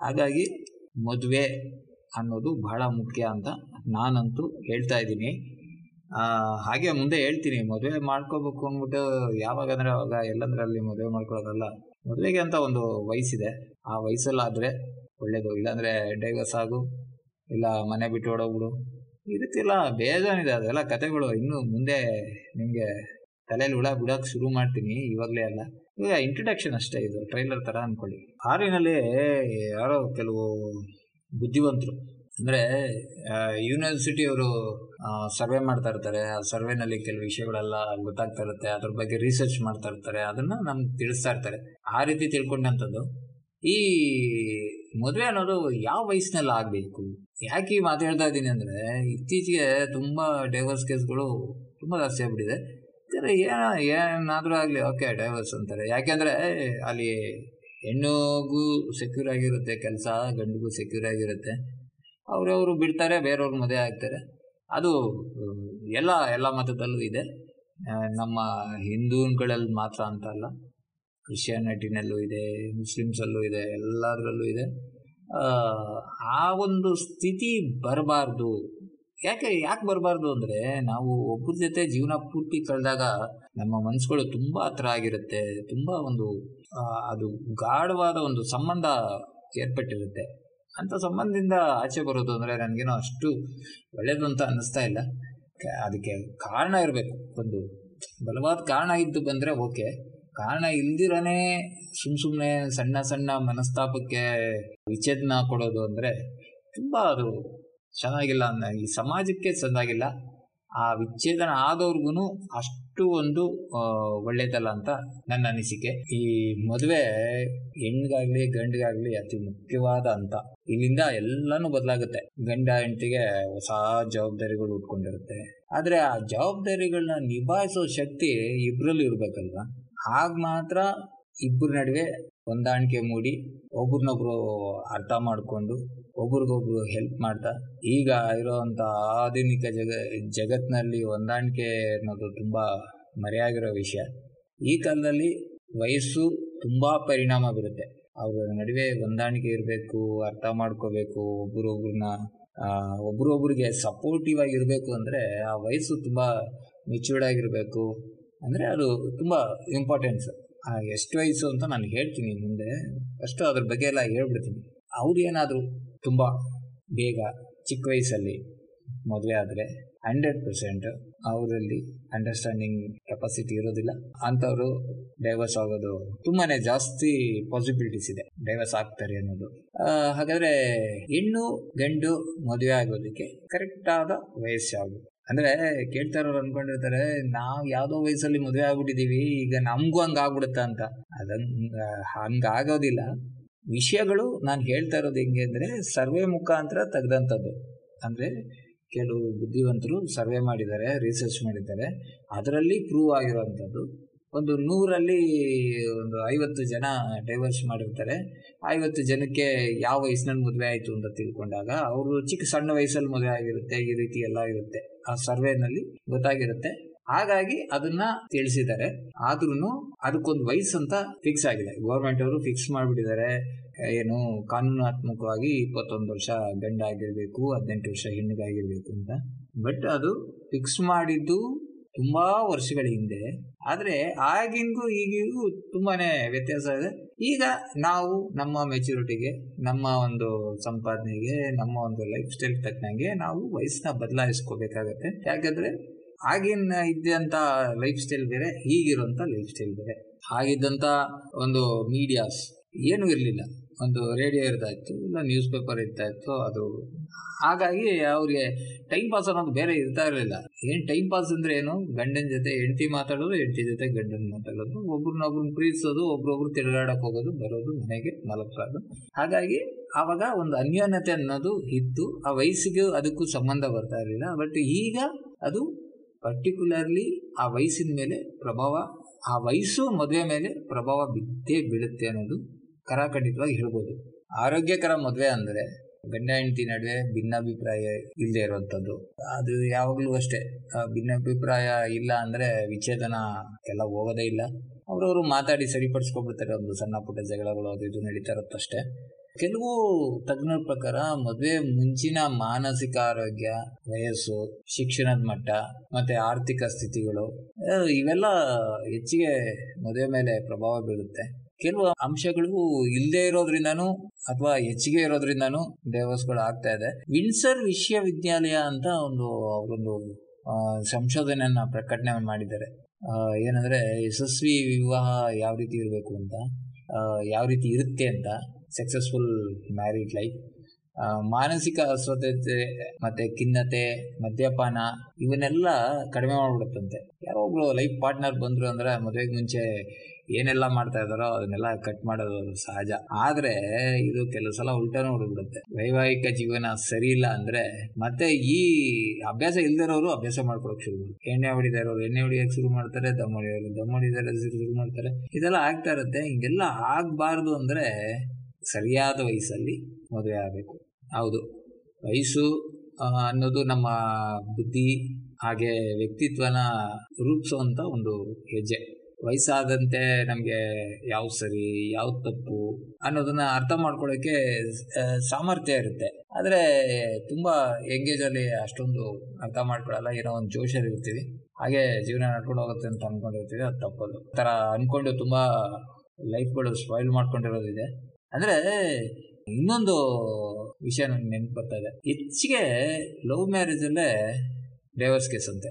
ಹಾಗಾಗಿ ಮದುವೆ ಅನ್ನೋದು ಬಹಳ ಮುಖ್ಯ ಅಂತ ನಾನಂತೂ ಹೇಳ್ತಾ ಇದ್ದೀನಿ. ಹಾಗೆ ಮುಂದೆ ಹೇಳ್ತೀನಿ, ಮದುವೆ ಮಾಡ್ಕೋಬೇಕು ಅಂದ್ಬಿಟ್ಟು ಯಾವಾಗ ಅಂದ್ರೆ ಅವಾಗ ಎಲ್ಲಂದ್ರಲ್ಲಿ ಮದುವೆ ಮಾಡ್ಕೊಳ್ಳೋದಲ್ಲ. ಮದುವೆಗೆ ಅಂತ ಒಂದು ವಯಸ್ಸಿದೆ. ಆ ವಯಸ್ಸಲ್ಲಾದ್ರೆ ಒಳ್ಳೇದು. ಇಲ್ಲಾಂದ್ರೆ ಡೈವರ್ಸ್ ಆಗು, ಇಲ್ಲ ಮನೆ ಬಿಟ್ಟು ಓಡೋಗ್ಬಿಡು. ಈ ರೀತಿ ಎಲ್ಲ ಬೇಜಾನಿದೆ ಅದೆಲ್ಲ ಕತೆಗಳು ಇನ್ನು ಮುಂದೆ ನಿಮಗೆ ತಲೆಯಲ್ಲಿ ಹುಳ ಬಿಡೋಕೆ ಶುರು ಮಾಡ್ತೀನಿ, ಇವಾಗಲೇ ಅಲ್ಲ. ಈಗ ಇಂಟ್ರಡಕ್ಷನ್ ಅಷ್ಟೇ, ಇದು ಟ್ರೈಲರ್ ಥರ ಅನ್ಕೊಳ್ಳಿ. ಕಾರಿನಲ್ಲಿ ಯಾರೋ ಕೆಲವು ಬುದ್ಧಿವಂತರು ಅಂದರೆ ಯೂನಿವರ್ಸಿಟಿ ಅವರು ಸರ್ವೆ ಮಾಡ್ತಾ ಇರ್ತಾರೆ. ಆ ಸರ್ವೆನಲ್ಲಿ ಕೆಲವು ವಿಷಯಗಳೆಲ್ಲ ಗೊತ್ತಾಗ್ತಾ ಇರುತ್ತೆ. ಅದ್ರ ಬಗ್ಗೆ ರಿಸರ್ಚ್ ಮಾಡ್ತಾ ಇರ್ತಾರೆ. ಅದನ್ನ ನಮ್ಗೆ ತಿಳಿಸ್ತಾ ಇರ್ತಾರೆ. ಆ ರೀತಿ ತಿಳ್ಕೊಂಡಂಥದ್ದು ಈ ಮದುವೆ ಅನ್ನೋದು ಯಾವ ವಯಸ್ಸಿನಲ್ಲಿ ಆಗಬೇಕು? ಯಾಕೆ ಈ ಮಾತು ಹೇಳ್ತಾ ಇದ್ದೀನಿ ಅಂದರೆ, ಇತ್ತೀಚೆಗೆ ತುಂಬ ಡೈವರ್ಸ್ ಕೇಸ್ಗಳು ತುಂಬ ಜಾಸ್ತಿ ಆಗ್ಬಿಟ್ಟಿದೆ. ಯಾಕಂದರೆ ಏನ, ಏನಾದರೂ ಆಗಲಿ, ಓಕೆ ಡೈವರ್ಸ್ ಅಂತಾರೆ. ಯಾಕೆಂದರೆ, ಅಲ್ಲಿ ಹೆಣ್ಣಿಗೂ ಸೆಕ್ಯೂರ್ ಆಗಿರುತ್ತೆ, ಕೆಲಸ ಗಂಡಿಗೂ ಸೆಕ್ಯೂರ್ ಆಗಿರುತ್ತೆ. ಅವರವರು ಬಿಡ್ತಾರೆ ಬೇರೆಯವ್ರು ಮದುವೆ ಆಗ್ತಾರೆ. ಅದು ಎಲ್ಲ ಎಲ್ಲ ಮತದಲ್ಲೂ ಇದೆ. ನಮ್ಮ ಹಿಂದೂಗಳಲ್ಲಿ ಮಾತ್ರ ಅಂತ ಅಲ್ಲ. ಕ್ರಿಶ್ಚಿಯಾನಿಟಿನಲ್ಲೂ ಇದೆ ಮುಸ್ಲಿಮ್ಸಲ್ಲೂ ಇದೆ ಎಲ್ಲದರಲ್ಲೂ ಇದೆ. ಆ, ಒಂದು ಸ್ಥಿತಿ ಬರಬಾರ್ದು. ಯಾಕೆ ಯಾಕೆ ಬರಬಾರ್ದು ಅಂದರೆ ನಾವು ಒಬ್ಬರ ಜೊತೆ ಜೀವನ ಪೂರ್ತಿ ಕಳೆದಾಗ ನಮ್ಮ ಮನಸ್ಸುಗಳು ತುಂಬ ಹತ್ರ ಆಗಿರುತ್ತೆ. ತುಂಬ ಒಂದು ಅದು ಗಾಢವಾದ ಒಂದು ಸಂಬಂಧ ಏರ್ಪಟ್ಟಿರುತ್ತೆ. ಅಂಥ ಸಂಬಂಧದಿಂದ ಆಚೆ ಬರೋದು ಅಂದರೆ ನನಗೇನೋ ಅಷ್ಟು ಒಳ್ಳೆಯದು ಅಂತ ಅನ್ನಿಸ್ತಾ ಇಲ್ಲ. ಅದಕ್ಕೆ ಕಾರಣ ಇರಬೇಕು. ಒಂದು ಬಲವಾದ ಕಾರಣ ಇದ್ದು ಬಂದರೆ ಓಕೆ. ಕಾರಣ ಇಲ್ದಿರನೇ ಸುಮ್ ಸುಮ್ಮನೆ ಸಣ್ಣ ಸಣ್ಣ ಮನಸ್ತಾಪಕ್ಕೆ ವಿಚ್ಛೇದನ ಕೊಡೋದು ಅಂದರೆ ತುಂಬ ಅದು ಚೆನ್ನಾಗಿಲ್ಲ. ಈ ಸಮಾಜಕ್ಕೆ ಚೆನ್ನಾಗಿಲ್ಲ ಆ ವಿಚ್ಛೇದನ ಆದವ್ರಿಗೂ ಅಷ್ಟು ಒಂದು ಆ, ಒಳ್ಳೇದಲ್ಲ ಅಂತ ನನ್ನ ಅನಿಸಿಕೆ. ಈ ಮದುವೆ ಹೆಣ್ಗಾಗ್ಲಿ ಗಂಡಿಗಾಗ್ಲಿ ಅತಿ ಮುಖ್ಯವಾದ ಅಂತ ಇಲ್ಲಿಂದ ಎಲ್ಲಾನು ಬದಲಾಗುತ್ತೆ. ಗಂಡ ಹೆಂಡತಿಗೆ ಹೊಸ ಜವಾಬ್ದಾರಿಗಳು ಉಟ್ಕೊಂಡಿರುತ್ತೆ. ಆದರೆ ಆ ಜವಾಬ್ದಾರಿಗಳನ್ನ ನಿಭಾಯಿಸೋ ಶಕ್ತಿ ಇಬ್ರಲ್ಲಿ ಇರ್ಬೇಕಲ್ವಾ? ಆಗ ಮಾತ್ರ ಇಬ್ಬರ ನಡುವೆ ಹೊಂದಾಣಿಕೆ ಮೂಡಿ ಒಬ್ರನ್ನೊಬ್ರು ಅರ್ಥ ಮಾಡಿಕೊಂಡು ಒಬ್ರಿಗೊಬ್ರು ಹೆಲ್ಪ್ ಮಾಡ್ತಾ, ಈಗ ಇರೋವಂಥ ಆಧುನಿಕ ಜಗ ಜಗತ್ತಿನಲ್ಲಿ ಹೊಂದಾಣಿಕೆ ಅನ್ನೋದು ತುಂಬ ಮರೆಯಾಗಿರೋ ವಿಷಯ. ಈ ಕಾಲದಲ್ಲಿ ವಯಸ್ಸು ತುಂಬ ಪರಿಣಾಮ ಬೀರುತ್ತೆ. ಅವ್ರ ನಡುವೆ ಹೊಂದಾಣಿಕೆ ಇರಬೇಕು, ಅರ್ಥ ಮಾಡ್ಕೋಬೇಕು, ಒಬ್ರೊಬ್ರನ್ನ ಒಬ್ರೊಬ್ರಿಗೆ ಸಪೋರ್ಟಿವ್ ಆಗಿರಬೇಕು ಅಂದರೆ ಆ ವಯಸ್ಸು ತುಂಬ ಮೆಚ್ಯೂರ್ಡ್ ಆಗಿರಬೇಕು. ಅಂದರೆ ಅದು ತುಂಬ ಇಂಪಾರ್ಟೆನ್ಸ್ ಎಷ್ಟು ವಯಸ್ಸು ಅಂತ ನಾನು ಹೇಳ್ತೀನಿ ಮುಂದೆ. ಅಷ್ಟು ಅದ್ರ ಬಗ್ಗೆ ಎಲ್ಲ ಹೇಳ್ಬಿಡ್ತೀನಿ. ಅವ್ರು ಏನಾದರೂ ತುಂಬ ಬೇಗ ಚಿಕ್ಕ ವಯಸ್ಸಲ್ಲಿ ಮದುವೆ ಆದರೆ ಹಂಡ್ರೆಡ್ ಪರ್ಸೆಂಟ್ ಅವರಲ್ಲಿ ಅಂಡರ್ಸ್ಟ್ಯಾಂಡಿಂಗ್ ಕೆಪಾಸಿಟಿ ಇರೋದಿಲ್ಲ. ಅಂಥವರು ಡೈವರ್ಸ್ ಆಗೋದು ತುಂಬಾ ಜಾಸ್ತಿ ಪಾಸಿಬಿಲಿಟೀಸ್ ಇದೆ ಡೈವರ್ಸ್ ಆಗ್ತಾರೆ ಅನ್ನೋದು. ಹಾಗಾದ್ರೆ ಹೆಣ್ಣು ಗಂಡು ಮದುವೆ ಆಗೋದಕ್ಕೆ ಕರೆಕ್ಟಾದ ಆದ ವಯಸ್ಸು ಯಾವುದು? ಅಂದ್ರೆ ಕೇಳ್ತಾ ಇರೋರು ಅನ್ಕೊಂಡಿರ್ತಾರೆ, ನಾವು ಯಾವ್ದೋ ವಯಸ್ಸಲ್ಲಿ ಮದುವೆ ಆಗ್ಬಿಟ್ಟಿದೀವಿ, ಈಗ ನಮಗೂ ಹಂಗ ಆಗ್ಬಿಡುತ್ತ ಅಂತ. ಅದಂಗ ಹಂಗಾಗೋದಿಲ್ಲ ವಿಷಯಗಳು ನಾನು ಹೇಳ್ತಾ ಇರೋದು ಹೆಂಗೆ ಅಂದ್ರೆ, ಸರ್ವೆ ಮುಖಾಂತರ ತೆಗ್ದಂಥದ್ದು. ಅಂದ್ರೆ ಕೆಲವು ಬುದ್ಧಿವಂತರು ಸರ್ವೆ ಮಾಡಿದ್ದಾರೆ ರಿಸರ್ಚ್ ಮಾಡಿದ್ದಾರೆ. ಅದರಲ್ಲಿ ಪ್ರೂವ್ ಆಗಿರೋವಂಥದ್ದು ಒಂದು ನೂರಲ್ಲಿ ಒಂದು ಐವತ್ತು ಜನ ಡೈವರ್ಸ್ ಮಾಡಿರ್ತಾರೆ. ಐವತ್ತು ಜನಕ್ಕೆ ಯಾವ ವಯಸ್ಸಿನಲ್ಲಿ ಮದುವೆ ಆಯಿತು ಅಂತ ತಿಳ್ಕೊಂಡಾಗ ಅವರು ಚಿಕ್ಕ ಸಣ್ಣ ವಯಸ್ಸಲ್ಲಿ ಮದುವೆ ಆಗಿರುತ್ತೆ, ಈ ರೀತಿ ಎಲ್ಲ ಇರುತ್ತೆ. ಆ ಸರ್ವೆನಲ್ಲಿ ಗೊತ್ತಾಗಿರುತ್ತೆ. ಹಾಗಾಗಿ ಅದನ್ನ ತಿಳಿಸಿದ್ದಾರೆ. ಆದ್ರೂ ಅದಕ್ಕೊಂದು ವಯಸ್ಸು ಅಂತ ಫಿಕ್ಸ್ ಆಗಿದೆ. ಗೌರ್ಮೆಂಟ್ ಅವರು ಫಿಕ್ಸ್ ಮಾಡಿಬಿಟ್ಟಿದ್ದಾರೆ. ಏನು ಕಾನೂನಾತ್ಮಕವಾಗಿ ಇಪ್ಪತ್ತೊಂದು ವರ್ಷ ಗಂಡ ಆಗಿರಬೇಕು, ಹದಿನೆಂಟು ವರ್ಷ ಹೆಣ್ಣಿಗಾಗಿರ್ಬೇಕು ಅಂತ. ಬಟ್ ಅದು ಫಿಕ್ಸ್ ಮಾಡಿದ್ದು ತುಂಬಾ ವರ್ಷಗಳ ಹಿಂದೆ. ಆದ್ರೆ ಆಗಿಂಗೂ ಈಗಿಗೂ ತುಂಬಾನೇ ವ್ಯತ್ಯಾಸ ಇದೆ. ಈಗ ನಾವು ನಮ್ಮ ಮೆಚುರಿಟಿಗೆ ನಮ್ಮ ಒಂದು ಸಂಪಾದನೆಗೆ, ನಮ್ಮ ಒಂದು ಲೈಫ್ ಸ್ಟೈಲ್ ತಕ್ಕನಂಗೆ ನಾವು ವಯಸ್ಸನ್ನ ಬದಲಾಯಿಸ್ಕೋಬೇಕಾಗತ್ತೆ. ಯಾಕಂದ್ರೆ ಆಗಿನ ಇದ್ದಂತ ಲೈಫ್ ಸ್ಟೈಲ್ ಬೇರೆ, ಈಗಿರುವಂತ ಲೈಫ್ ಸ್ಟೈಲ್ ಬೇರೆ. ಆಗಿದ್ದಂತ ಒಂದು ಮೀಡಿಯಾಸ್ ಏನು ಇರಲಿಲ್ಲ. ಒಂದು ರೇಡಿಯೋ ಇರ್ತಾ ಇತ್ತು ಇಲ್ಲ ನ್ಯೂಸ್ ಪೇಪರ್ ಇರ್ತಾ ಇತ್ತು ಅದು. ಹಾಗಾಗಿ ಅವ್ರಿಗೆ ಟೈಮ್ ಪಾಸ್ ಅನ್ನೋದು ಬೇರೆ ಇರ್ತಾ ಇರಲಿಲ್ಲ. ಏನು ಟೈಮ್ ಪಾಸ್ ಅಂದ್ರೆ ಏನು? ಗಂಡನ ಜೊತೆ ಹೆಂಡತಿ ಮಾತಾಡೋದು, ಹೆಂಡತಿ ಜೊತೆ ಗಂಡನ ಮಾತಾಡೋದು. ಒಬ್ರನ್ನೊಬ್ರನ್ನ ಪ್ರೀತಿಸೋದು, ಒಬ್ರೊಬ್ರು ತಿರುಗಾಡಕ್ಕೆ ಹೋಗೋದು, ಬರೋದು, ಮನೆಗೆ ಮಲಗೋದು ಹಾಗಾಗಿ ಆವಾಗ ಒಂದು ಅನ್ಯೋನ್ಯತೆ ಅನ್ನೋದು ಇತ್ತು. ಆ ವಯಸ್ಸಿಗೆ ಅದಕ್ಕೂ ಸಂಬಂಧ ಬರ್ತಾ ಇರಲಿಲ್ಲ. ಬಟ್ ಈಗ ಅದು ಪರ್ಟಿಕ್ಯುಲರ್ಲಿ ಆ ವಯಸ್ಸಿನ ಮೇಲೆ ಪ್ರಭಾವ, ಆ ವಯಸ್ಸು ಮದುವೆ ಮೇಲೆ ಪ್ರಭಾವ ಬಿದ್ದೇ ಬೀಳುತ್ತೆ ಅನ್ನೋದು ಕರಾಖಂಡಿತವಾಗಿ ಹೇಳ್ಬೋದು. ಆರೋಗ್ಯಕರ ಮದುವೆ ಅಂದರೆ ಗಂಡ ಹೆಂಡತಿ ನಡುವೆ ಭಿನ್ನಾಭಿಪ್ರಾಯ ಇಲ್ಲದೆ ಇರುವಂಥದ್ದು. ಅದು ಯಾವಾಗಲೂ ಅಷ್ಟೇ. ಭಿನ್ನಾಭಿಪ್ರಾಯ ಇಲ್ಲ ಅಂದರೆ ವಿಚ್ಛೇದನ ಎಲ್ಲ ಹೋಗೋದೇ ಇಲ್ಲ. ಅವರವರು ಮಾತಾಡಿ ಸರಿಪಡಿಸ್ಕೊಬಿಡ್ತಾರೆ. ಒಂದು ಸಣ್ಣ ಪುಟ್ಟ ಜಗಳಗಳು ಅದು ಇದು ನಡೀತಾ ಇರುತ್ತಷ್ಟೇ. ಕೆಲವು ತಜ್ಞರ ಪ್ರಕಾರ ಮದುವೆ ಮುಂಚಿನ ಮಾನಸಿಕ ಆರೋಗ್ಯ, ವಯಸ್ಸು, ಶಿಕ್ಷಣದ ಮಟ್ಟ ಮತ್ತೆ ಆರ್ಥಿಕ ಸ್ಥಿತಿಗಳು ಇವೆಲ್ಲ ಹೆಚ್ಚಿಗೆ ಮದುವೆ ಮೇಲೆ ಪ್ರಭಾವ ಬೀರುತ್ತೆ. ಕೆಲವು ಅಂಶಗಳು ಇಲ್ಲದೆ ಇರೋದ್ರಿಂದನೂ ಅಥವಾ ಹೆಚ್ಚಿಗೆ ಇರೋದ್ರಿಂದನೂ ಡೈವರ್ಸ್ಗಳು ಆಗ್ತಾ ಇದೆ. ವಿನ್ಸರ್ ವಿಶ್ವವಿದ್ಯಾಲಯ ಅಂತ ಒಂದು, ಅವರೊಂದು ಸಂಶೋಧನೆಯನ್ನ ಪ್ರಕಟಣೆ ಮಾಡಿದ್ದಾರೆ. ಏನಂದ್ರೆ ಯಶಸ್ವಿ ವಿವಾಹ ಯಾವ ರೀತಿ ಇರಬೇಕು ಅಂತ ಯಾವ ರೀತಿ ಇರುತ್ತೆ ಅಂತ ಸಕ್ಸಸ್ಫುಲ್ ಮ್ಯಾರಿಡ್ ಲೈಫ್ ಮಾನಸಿಕ ಅಸ್ವಸ್ಥತೆ ಮತ್ತೆ ಖಿನ್ನತೆ, ಮದ್ಯಪಾನ ಇವನ್ನೆಲ್ಲ ಕಡಿಮೆ ಮಾಡ್ಬಿಡುತ್ತಂತೆ. ಯಾರೋ ಒಬ್ರು ಲೈಫ್ ಪಾರ್ಟ್ನರ್ ಬಂದ್ರು ಅಂದ್ರೆ ಮದುವೆಗೆ ಮುಂಚೆ ಏನೆಲ್ಲ ಮಾಡ್ತಾ ಇದಾರೋ ಅದನ್ನೆಲ್ಲ ಕಟ್ ಮಾಡೋದು ಸಹಜ. ಆದ್ರೆ ಇದು ಕೆಲವು ಸಲ ಉಲ್ಟಾನು ಹೊಡ್ಬಿಡುತ್ತೆ ವೈವಾಹಿಕ ಜೀವನ ಸರಿ ಇಲ್ಲ ಅಂದ್ರೆ ಮತ್ತೆ ಈ ಅಭ್ಯಾಸ ಇಲ್ದಿರೋರು ಅಭ್ಯಾಸ ಮಾಡ್ಕೊಳಕ್ ಶುರು ಮಾಡ್ತಾರೆ. ಎಣ್ಣೆ ಹೊಡಿದ ಇರೋರು ಎಣ್ಣೆ ಹೊಡಿಯಕ್ ಶುರು ಮಾಡ್ತಾರೆ, ದಮ್ ಹೊಡಿಯೋರು ದಮ್ ಹೊಡಿದಾರೆ ಶುರು ಮಾಡ್ತಾರೆ. ಇದೆಲ್ಲ ಆಗ್ತಾ ಇರುತ್ತೆ. ಹಿಂಗೆಲ್ಲ ಆಗ್ಬಾರ್ದು ಅಂದ್ರೆ ಸರಿಯಾದ ವಯಸ್ಸಲ್ಲಿ ಮದುವೆ ಆಗಬೇಕು. ಹೌದು. ವಯಸ್ಸು ಅನ್ನೋದು ನಮ್ಮ ಬುದ್ಧಿ ಹಾಗೆ ವ್ಯಕ್ತಿತ್ವನ ರೂಪಿಸುವಂತ ಒಂದು ಹೆಜ್ಜೆ. ವಯಸ್ಸಾದಂತೆ ನಮಗೆ ಯಾವ ಸರಿ ಯಾವ ತಪ್ಪು ಅನ್ನೋದನ್ನ ಅರ್ಥ ಮಾಡ್ಕೊಳ್ಳೋಕೆ ಸಾಮರ್ಥ್ಯ ಇರುತ್ತೆ. ಆದರೆ ತುಂಬಾ ಎಂಗೇಜಲ್ಲಿ ಅಷ್ಟೊಂದು ಅರ್ಥ ಮಾಡ್ಕೊಳ್ಳಲ್ಲ ಏನೋ ಒಂದು ಜೋಶಲ್ಲಿ ಇರ್ತೀವಿ. ಹಾಗೆ ಜೀವನ ನಡ್ಕೊಂಡು ಹೋಗುತ್ತೆ ಅಂತ ಅನ್ಕೊಂಡಿರ್ತೀವಿ, ಅದು ತಪ್ಪದು. ಥರ ತುಂಬಾ ತುಂಬ ಲೈಫ್ಗಳು ಸ್ಪಾಯ್ಲ್ ಮಾಡ್ಕೊಂಡಿರೋದಿದೆ. ಅಂದರೆ ಇನ್ನೊಂದು ವಿಷಯ ನನಗೆ ನೆನಪು ಬರ್ತಾ ಇದೆ. ಹೆಚ್ಚಿಗೆ ಲವ್ ಮ್ಯಾರೇಜಲ್ಲೇ ಡೈವರ್ಸ್ ಕೇಸ್ ಅಂತೆ.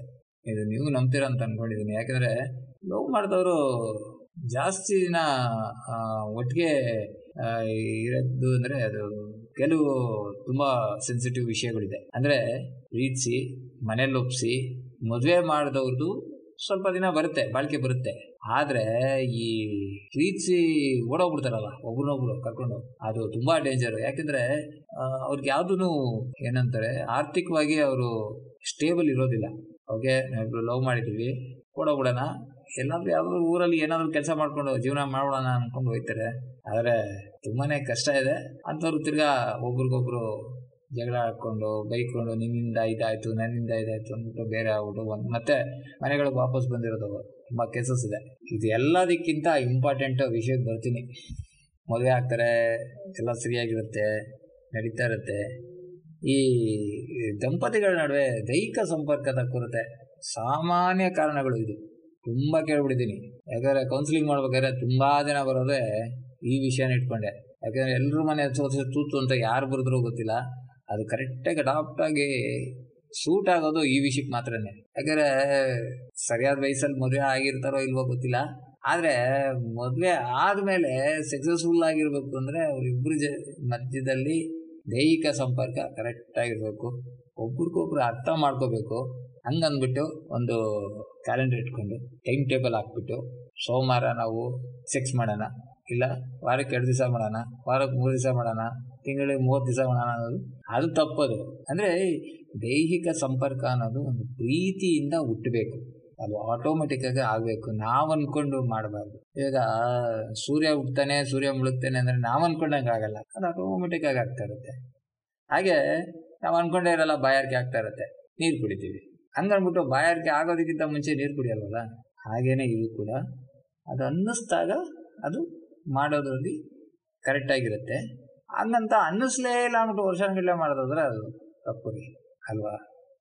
ಇದು ನೀವು ನಂಬ್ತೀರಾ ಅಂತ ಅನ್ಕೊಂಡಿದ್ದೀನಿ ಯಾಕಂದರೆ ಲವ್ ಮಾಡಿದವರು ಜಾಸ್ತಿ ದಿನ ಒಟ್ಟಿಗೆ ಇರೋದು ಅಂದರೆ ಅದು ಕೆಲವು ತುಂಬಾ ಸೆನ್ಸಿಟಿವ್ ವಿಷಯಗಳಿದೆ. ಅಂದ್ರೆ ಪ್ರೀತಿಸಿ ಮನೇಲಿ ಒಪ್ಪಿಸಿ ಮದುವೆ ಮಾಡಿದವ್ರದ್ದು ಸ್ವಲ್ಪ ದಿನ ಬರುತ್ತೆ, ಬಾಳಿಕೆ ಬರುತ್ತೆ. ಆದ್ರೆ ಈ ಪ್ರೀತಿಸಿ ಓಡೋಗ್ಬಿಡ್ತಾರಲ್ಲ, ಒಬ್ರನ್ನೊಬ್ರು ಕರ್ಕೊಂಡು ಅದು ತುಂಬಾ ಡೇಂಜರ್ ಯಾಕಂದ್ರೆ ಅವ್ರಿಗೆ ಯಾವ್ದು ಏನಂತಾರೆ, ಆರ್ಥಿಕವಾಗಿ ಅವರು ಸ್ಟೇಬಲ್ ಇರೋದಿಲ್ಲ. ಅವ್ರಿಗೆ ಲವ್ ಮಾಡಿದ್ವಿ, ಓಡೋಗ್ಬಿಡೋಣ. ಎಲ್ಲಾದ್ರೂ ಯಾವ್ದಾದ್ರು ಊರಲ್ಲಿ ಏನಾದ್ರು ಕೆಲಸ ಮಾಡ್ಕೊಂಡು ಜೀವನ ಮಾಡೋಣ ಅನ್ಕೊಂಡು ಹೋಯ್ತಾರೆ ಆದ್ರೆ ತುಂಬಾನೇ ಕಷ್ಟ ಇದೆ. ಅಂತವ್ರು ತಿರ್ಗಾ ಒಬ್ರಿಗೊಬ್ರು ಜಗಳ ಆಡ್ಕೊಂಡು, ಬೈಕೊಂಡು, ನಿನ್ನಿಂದ ಇದಾಯ್ತು, ನನ್ನಿಂದ ಇದಾಯ್ತು ಅಂದ್ಬಿಟ್ಟು ಬೇರೆ ಆಗ್ಬಿಟ್ಟು ಒಂದ್ ಮತ್ತೆ ಮನೆಗಳಿಗೆ ವಾಪಸ್ ಬಂದಿರೋದು ತುಂಬಾ ಕೇಸಸ್ ಇದೆ. ಇದು ಎಲ್ಲದಕ್ಕಿಂತ ಇಂಪಾರ್ಟೆಂಟ್ ವಿಷಯಕ್ಕೆ ಬರ್ತೀನಿ. ಮದುವೆ ಆಗ್ತಾರೆ, ಎಲ್ಲ ಸರಿಯಾಗಿರುತ್ತೆ, ನಡೀತಾ ಇರುತ್ತೆ. ಈ ದಂಪತಿಗಳ ನಡುವೆ ದೈಹಿಕ ಸಂಪರ್ಕದ ಕೊರತೆ ಸಾಮಾನ್ಯ ಕಾರಣಗಳು ಇದು. ತುಂಬಾ ಕೇಳ್ಬಿಟ್ಟಿದ್ದೀನಿ. ಯಾಕಂದ್ರೆ ಕೌನ್ಸಿಲಿಂಗ್ ಮಾಡ್ಬೇಕಾದ್ರೆ ತುಂಬಾ ಜನ ಬರೋದೇ ಈ ವಿಷಯನ ಇಟ್ಕೊಂಡೆ. ಯಾಕಂದ್ರೆ ಎಲ್ಲರೂ ಮನೆ ಹಚ್ಚ ತೂತು ಅಂತ ಯಾರು ಬರೆದ್ರು ಗೊತ್ತಿಲ್ಲ. ಅದು ಕರೆಕ್ಟಾಗಿ ಅಡಾಪ್ಟ್ ಆಗಿ ಸೂಟ್ ಆಗೋದು ಈ ವಿಷಯಕ್ಕೆ ಮಾತ್ರನೇ. ಯಾಕಂದ್ರೆ ಸರಿಯಾದ ವಯಸ್ಸಲ್ಲಿ ಮದುವೆ ಆಗಿರ್ತಾರೋ ಇಲ್ವೋ ಗೊತ್ತಿಲ್ಲ. ಆದ್ರೆ ಮದುವೆ ಆದಮೇಲೆ ಸಕ್ಸಸ್ಫುಲ್ ಆಗಿರಬೇಕು ಅಂದ್ರೆ ಅವರಿಬ್ಬರ ಜ, ಮಧ್ಯದಲ್ಲಿ ದೈಹಿಕ ಸಂಪರ್ಕ ಕರೆಕ್ಟಾಗಿರಬೇಕು ಒಬ್ರಿಗೊಬ್ರು ಅರ್ಥ ಮಾಡ್ಕೋಬೇಕು. ಹಂಗಂದ್ಬಿಟ್ಟು ಒಂದು ಕ್ಯಾಲೆಂಡರ್ ಇಟ್ಕೊಂಡು ಟೈಮ್ ಟೇಬಲ್ ಹಾಕ್ಬಿಟ್ಟು ಸೋಮವಾರ ನಾವು ಸೆಕ್ಸ್ ಮಾಡೋಣ, ಇಲ್ಲ ವಾರಕ್ಕೆ ಎರಡು ದಿವಸ ಮಾಡೋಣ, ವಾರಕ್ಕೆ ಮೂರು ದಿವಸ ಮಾಡೋಣ, ತಿಂಗಳಿಗೆ ಮೂವತ್ತು ದಿವಸ ಮಾಡೋಣ ಅನ್ನೋದು ಅದು ತಪ್ಪದು. ಅಂದರೆ ದೈಹಿಕ ಸಂಪರ್ಕ ಅನ್ನೋದು ಒಂದು ಪ್ರೀತಿಯಿಂದ ಹುಟ್ಟಬೇಕು. ಅದು ಆಟೋಮೆಟಿಕ್ ಆಗಿ ಆಗಬೇಕು. ನಾವು ಅನ್ಕೊಂಡು ಮಾಡಬಾರ್ದು. ಈಗ ಸೂರ್ಯ ಹುಟ್ತಾನೆ ಸೂರ್ಯ ಮುಳುಗ್ತಾನೆ ಅಂದರೆ ನಾವು ಅಂದ್ಕೊಂಡಂಗೆ ಆಗಲ್ಲ. ಅದು ಆಟೋಮೆಟಿಕ್ ಆಗಿ ಆಗ್ತಾ ಇರುತ್ತೆ. ಹಾಗೆ ನಾವು ಅನ್ಕೊಂಡೇ ಇರಲ್ಲ, ಬಾಯಾರಿಕೆ ಆಗ್ತಾ ಇರುತ್ತೆ. ನೀರು ಕುಡಿತೀವಿ. ಹಂಗನ್ಬಿಟ್ಟು ಬಾಯಾರಿಕೆ ಆಗೋದಕ್ಕಿಂತ ಮುಂಚೆ ನೀರು ಕುಡಿಯಲ್ವಲ್ಲ? ಹಾಗೇನೆ ಇದು ಕೂಡ. ಅದು ಅನ್ನಿಸ್ದಾಗ ಅದು ಮಾಡೋದ್ರಲ್ಲಿ ಕರೆಕ್ಟಾಗಿರುತ್ತೆ ಹಂಗಂತ ಅನ್ನಿಸ್ಲೇ ಇಲ್ಲ ಅಂದ್ಬಿಟ್ಟು ವರ್ಷಗಟ್ಟಲೆ ಮಾಡೋದಾದ್ರೆ ಅದು ತಪ್ಪು ರೀ. ಅಲ್ವಾ?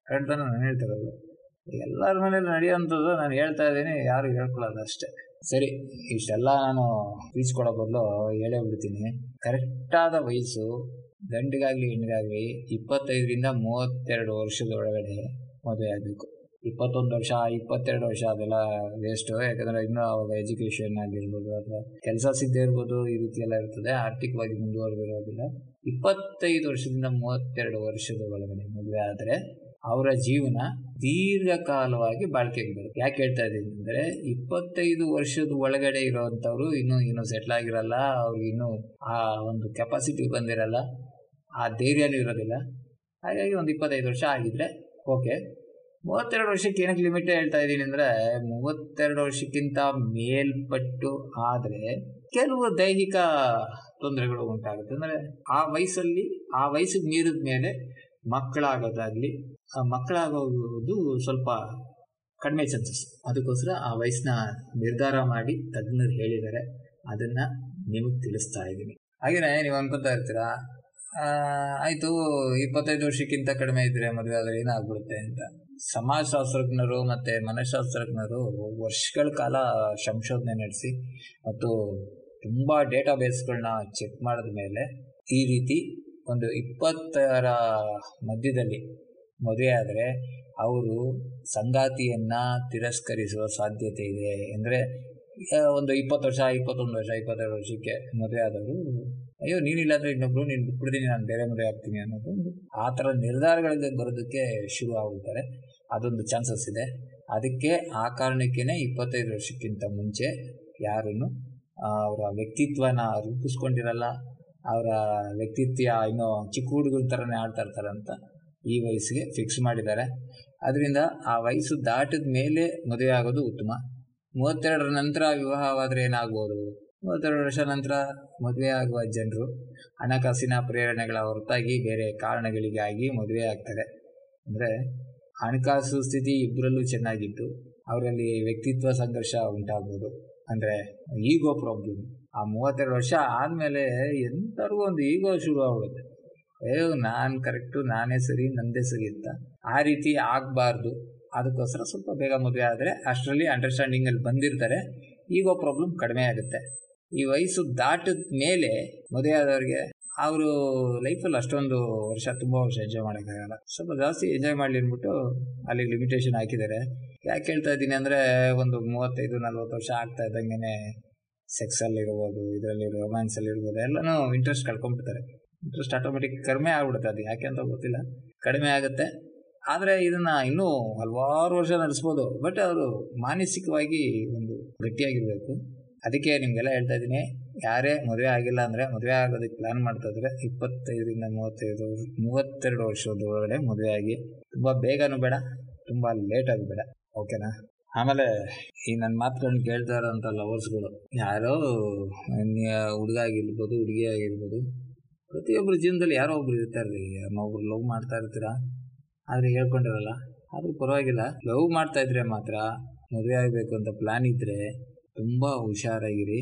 ಕರೆಕ್ಟ್ ನಾನು ಹೇಳ್ತಿರೋದು. ಎಲ್ಲರ ಮನೇಲಿ ನಡೆಯುವಂಥದ್ದು ನಾನು ಹೇಳ್ತಾ ಇದ್ದೀನಿ, ಯಾರು ಹೇಳ್ಕೊಳ್ಳೋದು ಅಷ್ಟೇ. ಸರಿ, ಇಷ್ಟೆಲ್ಲ ನಾನು ಸ್ಪೀಚ್ ಕೊಡೋ ಬದಲು ಹೇಳೇ ಬಿಡ್ತೀನಿ. ಕರೆಕ್ಟಾದ ವಯಸ್ಸು ಗಂಡಿಗಾಗ್ಲಿ ಹೆಣ್ಣಿಗಾಗಲಿ ಇಪ್ಪತ್ತೈದರಿಂದ ಮೂವತ್ತೆರಡು ವರ್ಷದ ಒಳಗಡೆ ಮದುವೆ ಆಗಬೇಕು. ಇಪ್ಪತ್ತೊಂದು ವರ್ಷ, ಇಪ್ಪತ್ತೆರಡು ವರ್ಷ ಅದೆಲ್ಲ ವೇಸ್ಟು ಯಾಕಂದರೆ ಇನ್ನೂ ಅವಾಗ ಎಜುಕೇಷನ್ ಆಗಿರ್ಬೋದು ಅಥವಾ ಕೆಲಸ ಸಿದ್ಧೇ ಇರ್ಬೋದು, ಈ ರೀತಿ ಎಲ್ಲ ಇರ್ತದೆ. ಆರ್ಥಿಕವಾಗಿ ಮುಂದುವರೆದಿರೋದಿಲ್ಲ. ಇಪ್ಪತ್ತೈದು ವರ್ಷದಿಂದ ಮೂವತ್ತೆರಡು ವರ್ಷದ ಒಳಗಡೆ ಮದುವೆ ಆದರೆ ಅವರ ಜೀವನ ದೀರ್ಘಕಾಲವಾಗಿ ಬಾಳಿಕೆಗೆ ಬರುತ್ತೆ. ಯಾಕೆ ಹೇಳ್ತಾ ಇದ್ದೀನಿ ಅಂದರೆ ಇಪ್ಪತ್ತೈದು ವರ್ಷದ ಒಳಗಡೆ ಇರೋವಂಥವ್ರು ಇನ್ನೂ ಇನ್ನೂ ಸೆಟ್ಲ್ ಆಗಿರಲ್ಲ. ಅವ್ರಿಗೆ ಇನ್ನೂ ಆ ಒಂದು ಕೆಪಾಸಿಟಿ ಬಂದಿರಲ್ಲ. ಆ ಧೈರ್ಯನೂ ಇರೋದಿಲ್ಲ. ಹಾಗಾಗಿ ಒಂದು ಇಪ್ಪತ್ತೈದು ವರ್ಷ ಆಗಿದ್ರೆ ಓಕೆ. ಮೂವತ್ತೆರಡು ವರ್ಷಕ್ಕೆ ಏನಕ್ಕೆ ಲಿಮಿಟ್ ಹೇಳ್ತಾ ಇದ್ದೀನಿ ಅಂದರೆ, ಮೂವತ್ತೆರಡು ವರ್ಷಕ್ಕಿಂತ ಮೇಲ್ಪಟ್ಟು ಆದರೆ ಕೆಲವು ದೈಹಿಕ ತೊಂದರೆಗಳು ಉಂಟಾಗುತ್ತೆ. ಅಂದರೆ ಆ ವಯಸ್ಸಲ್ಲಿ, ಆ ವಯಸ್ಸಿಗೆ ಮೀರಿದ ಮೇಲೆ ಮಕ್ಕಳಾಗೋದಾಗಲಿ, ಆ ಮಕ್ಕಳಾಗೋದು ಸ್ವಲ್ಪ ಕಡಿಮೆ ಚಾನ್ಸಸ್ ಅದಕ್ಕೋಸ್ಕರ ಆ ವಯಸ್ಸನ್ನ ನಿರ್ಧಾರ ಮಾಡಿ ತಜ್ಞರು ಹೇಳಿದ್ದಾರೆ. ಅದನ್ನು ನಿಮಗೆ ತಿಳಿಸ್ತಾ ಇದ್ದೀನಿ. ಹಾಗೆಯೇ ನೀವು ಅನ್ಕೊತಾ ಇರ್ತೀರಾ ಆಯ್ತು, ಇಪ್ಪತ್ತೈದು ವರ್ಷಕ್ಕಿಂತ ಕಡಿಮೆ ಇದ್ರೆ ಮದುವೆ ಆದ್ರೆ ಏನಾಗ್ಬಿಡುತ್ತೆ ಅಂತ. ಸಮಾಜಶಾಸ್ತ್ರಜ್ಞರು ಮತ್ತೆ ಮನಃಶಾಸ್ತ್ರಜ್ಞರು ವರ್ಷಗಳ ಕಾಲ ಸಂಶೋಧನೆ ನಡೆಸಿ ಮತ್ತು ತುಂಬಾ ಡೇಟಾ ಬೇಸ್ಗಳನ್ನ ಚೆಕ್ ಮಾಡಿದ ಮೇಲೆ ಈ ರೀತಿ ಒಂದು ಇಪ್ಪತ್ತರ ಮಧ್ಯದಲ್ಲಿ ಮದುವೆ ಆದರೆ ಅವರು ಸಂಗಾತಿಯನ್ನ ತಿರಸ್ಕರಿಸುವ ಸಾಧ್ಯತೆ ಇದೆ. ಅಂದರೆ ಒಂದು ಇಪ್ಪತ್ತು ವರ್ಷ, ಇಪ್ಪತ್ತೊಂದು ವರ್ಷ, ಇಪ್ಪತ್ತೆರಡು ವರ್ಷಕ್ಕೆ ಮದುವೆ ಆದವರು. ಅಯ್ಯೋ ನೀನಿಲ್ಲ ಅಂದ್ರೆ ಇನ್ನೊಬ್ರು, ನೀನು ಬಿಟ್ಬಿಡ್ತೀನಿ ನಾನು ಬೇರೆ ಮದುವೆ ಆಗ್ತೀನಿ ಅನ್ನೋದು ಆ ಥರ ನಿರ್ಧಾರಗಳಿಂದ ಬರೋದಕ್ಕೆ ಶುರು ಆಗ್ಬಿಡ್ತಾರೆ. ಅದೊಂದು ಚಾನ್ಸಸ್ ಇದೆ. ಅದಕ್ಕೆ ಆ ಕಾರಣಕ್ಕೇನೆ ಇಪ್ಪತ್ತೈದು ವರ್ಷಕ್ಕಿಂತ ಮುಂಚೆ ಯಾರನ್ನು ಅವರ ವ್ಯಕ್ತಿತ್ವನ ರೂಪಿಸ್ಕೊಂಡಿರಲ್ಲ. ಅವರ ವ್ಯಕ್ತಿತ್ವ ಇನ್ನೂ ಚಿಕ್ಕ ಹುಡುಗರ ಥರನೇ ಆಡ್ತಾ ಇರ್ತಾರೆ ಅಂತ ಈ ವಯಸ್ಸಿಗೆ ಫಿಕ್ಸ್ ಮಾಡಿದ್ದಾರೆ. ಅದರಿಂದ ಆ ವಯಸ್ಸು ದಾಟಿದ ಮೇಲೆ ಮದುವೆ ಆಗೋದು ಉತ್ತಮ. ಮೂವತ್ತೆರಡರ ನಂತರ ವಿವಾಹವಾದರೆ ಏನಾಗ್ಬೋದು? ಮೂವತ್ತೆರಡು ವರ್ಷ ನಂತರ ಮದುವೆ ಆಗುವ ಜನರು ಹಣಕಾಸಿನ ಪ್ರೇರಣೆಗಳ ಹೊರತಾಗಿ ಬೇರೆ ಕಾರಣಗಳಿಗಾಗಿ ಮದುವೆ ಆಗ್ತಾರೆ ಅಂದರೆ ಹಣಕಾಸು ಸ್ಥಿತಿ ಇಬ್ಬರಲ್ಲೂ ಚೆನ್ನಾಗಿದ್ದು ಅವರಲ್ಲಿ ವ್ಯಕ್ತಿತ್ವ ಸಂಘರ್ಷ ಉಂಟಾಗ್ಬೋದು. ಅಂದರೆ ಈಗೋ ಪ್ರಾಬ್ಲಮ್ ಆ ಮೂವತ್ತೆರಡು ವರ್ಷ ಆದಮೇಲೆ ಎಂಥವ್ರಿಗೂ ಒಂದು ಈಗೋ ಶುರು ಆಗ್ಬಿಡುತ್ತೆ ಏ ನಾನು ಕರೆಕ್ಟು ನಾನೇ ಸರಿ, ನಂದೇ ಸರಿ ಅಂತ ಆ ರೀತಿ ಆಗಬಾರ್ದು. ಅದಕ್ಕೋಸ್ಕರ ಸ್ವಲ್ಪ ಬೇಗ ಮದುವೆ ಆದರೆ ಅಷ್ಟರಲ್ಲಿ ಅಂಡರ್ಸ್ಟ್ಯಾಂಡಿಂಗಲ್ಲಿ ಬಂದಿರ್ತಾರೆ, ಈಗೋ ಪ್ರಾಬ್ಲಮ್ ಕಡಿಮೆ ಆಗುತ್ತೆ. ಈ ವಯಸ್ಸು ದಾಟಿದ ಮೇಲೆ ಮದುವೆ ಆದವ್ರಿಗೆ ಅವರು ಲೈಫಲ್ಲಿ ಅಷ್ಟೊಂದು ವರ್ಷ, ತುಂಬ ವರ್ಷ ಎಂಜಾಯ್ ಮಾಡೋಕ್ಕಾಗಲ್ಲ. ಸ್ವಲ್ಪ ಜಾಸ್ತಿ ಎಂಜಾಯ್ ಮಾಡಲಿ ಅಂದ್ಬಿಟ್ಟು ಅಲ್ಲಿ ಲಿಮಿಟೇಷನ್ ಹಾಕಿದ್ದಾರೆ. ಯಾಕೆ ಹೇಳ್ತಾ ಇದ್ದೀನಿ ಅಂದರೆ ಒಂದು ಮೂವತ್ತೈದು, ನಲ್ವತ್ತು ವರ್ಷ ಆಗ್ತಾ ಇದ್ದಂಗೆ ಸೆಕ್ಸಲ್ಲಿರ್ಬೋದು ಇದರಲ್ಲಿ ರೊಮ್ಯಾನ್ಸಲ್ಲಿರ್ಬೋದು ಎಲ್ಲನೂ ಇಂಟ್ರೆಸ್ಟ್ ಕಳ್ಕೊಂಡ್ಬಿಡ್ತಾರೆ. ಇಂಟ್ರೆಸ್ಟ್ ಆಟೋಮೆಟಿಕ್ ಕಡಿಮೆ ಆಗ್ಬಿಡುತ್ತೆ ಅದು, ಯಾಕೆ ಅಂತ ಗೊತ್ತಿಲ್ಲ. ಕಡಿಮೆ ಆಗುತ್ತೆ. ಆದರೆ ಇದನ್ನು ಇನ್ನೂ ಹಲವಾರು ವರ್ಷ ನಡೆಸ್ಬೋದು. ಬಟ್ ಅವರು ಮಾನಸಿಕವಾಗಿ ಒಂದು ಗಟ್ಟಿಯಾಗಿರಬೇಕು. ಅದಕ್ಕೆ ನಿಮಗೆಲ್ಲ ಹೇಳ್ತಾ ಇದ್ದೀನಿ. ಯಾರೇ ಮದುವೆ ಆಗಿಲ್ಲ ಅಂದರೆ ಮದುವೆ ಆಗೋದಕ್ಕೆ ಪ್ಲ್ಯಾನ್ ಮಾಡ್ತಾ ಇದ್ರೆ ಇಪ್ಪತ್ತೈದರಿಂದ ಮೂವತ್ತೈದು, ಮೂವತ್ತೆರಡು ವರ್ಷದ ಒಳಗಡೆ ಮದುವೆ ಆಗಿ. ತುಂಬ ಬೇಗನೂ ಬೇಡ, ತುಂಬ ಲೇಟಾಗಿ ಬೇಡ. ಓಕೆನಾ ಆಮೇಲೆ ಈ ನನ್ನ ಮಾತುಗಳನ್ನ ಕೇಳ್ತಾ ಇರೋಂಥ ಲವರ್ಸ್ಗಳು ಯಾರೋ ಹುಡುಗ ಆಗಿರ್ಬೋದು, ಹುಡುಗಿ ಆಗಿರ್ಬೋದು ಪ್ರತಿಯೊಬ್ಬರ ಜೀವನದಲ್ಲಿ ಯಾರೋ ಒಬ್ರು ಇರ್ತಾರೆ ರೀ. ಒಬ್ರು ಲವ್ ಮಾಡ್ತಾ ಇರ್ತೀರಾ? ಆದರೆ ಹೇಳ್ಕೊಂಡಿರಲ್ಲ. ಆದರೂ ಪರವಾಗಿಲ್ಲ. ಲವ್ ಮಾಡ್ತಾ ಇದ್ರೆ ಮಾತ್ರ ಮದುವೆ ಆಗಬೇಕು ಅಂತ ಪ್ಲ್ಯಾನ್ ಇದ್ದರೆ ತುಂಬ ಹುಷಾರಾಗಿರಿ.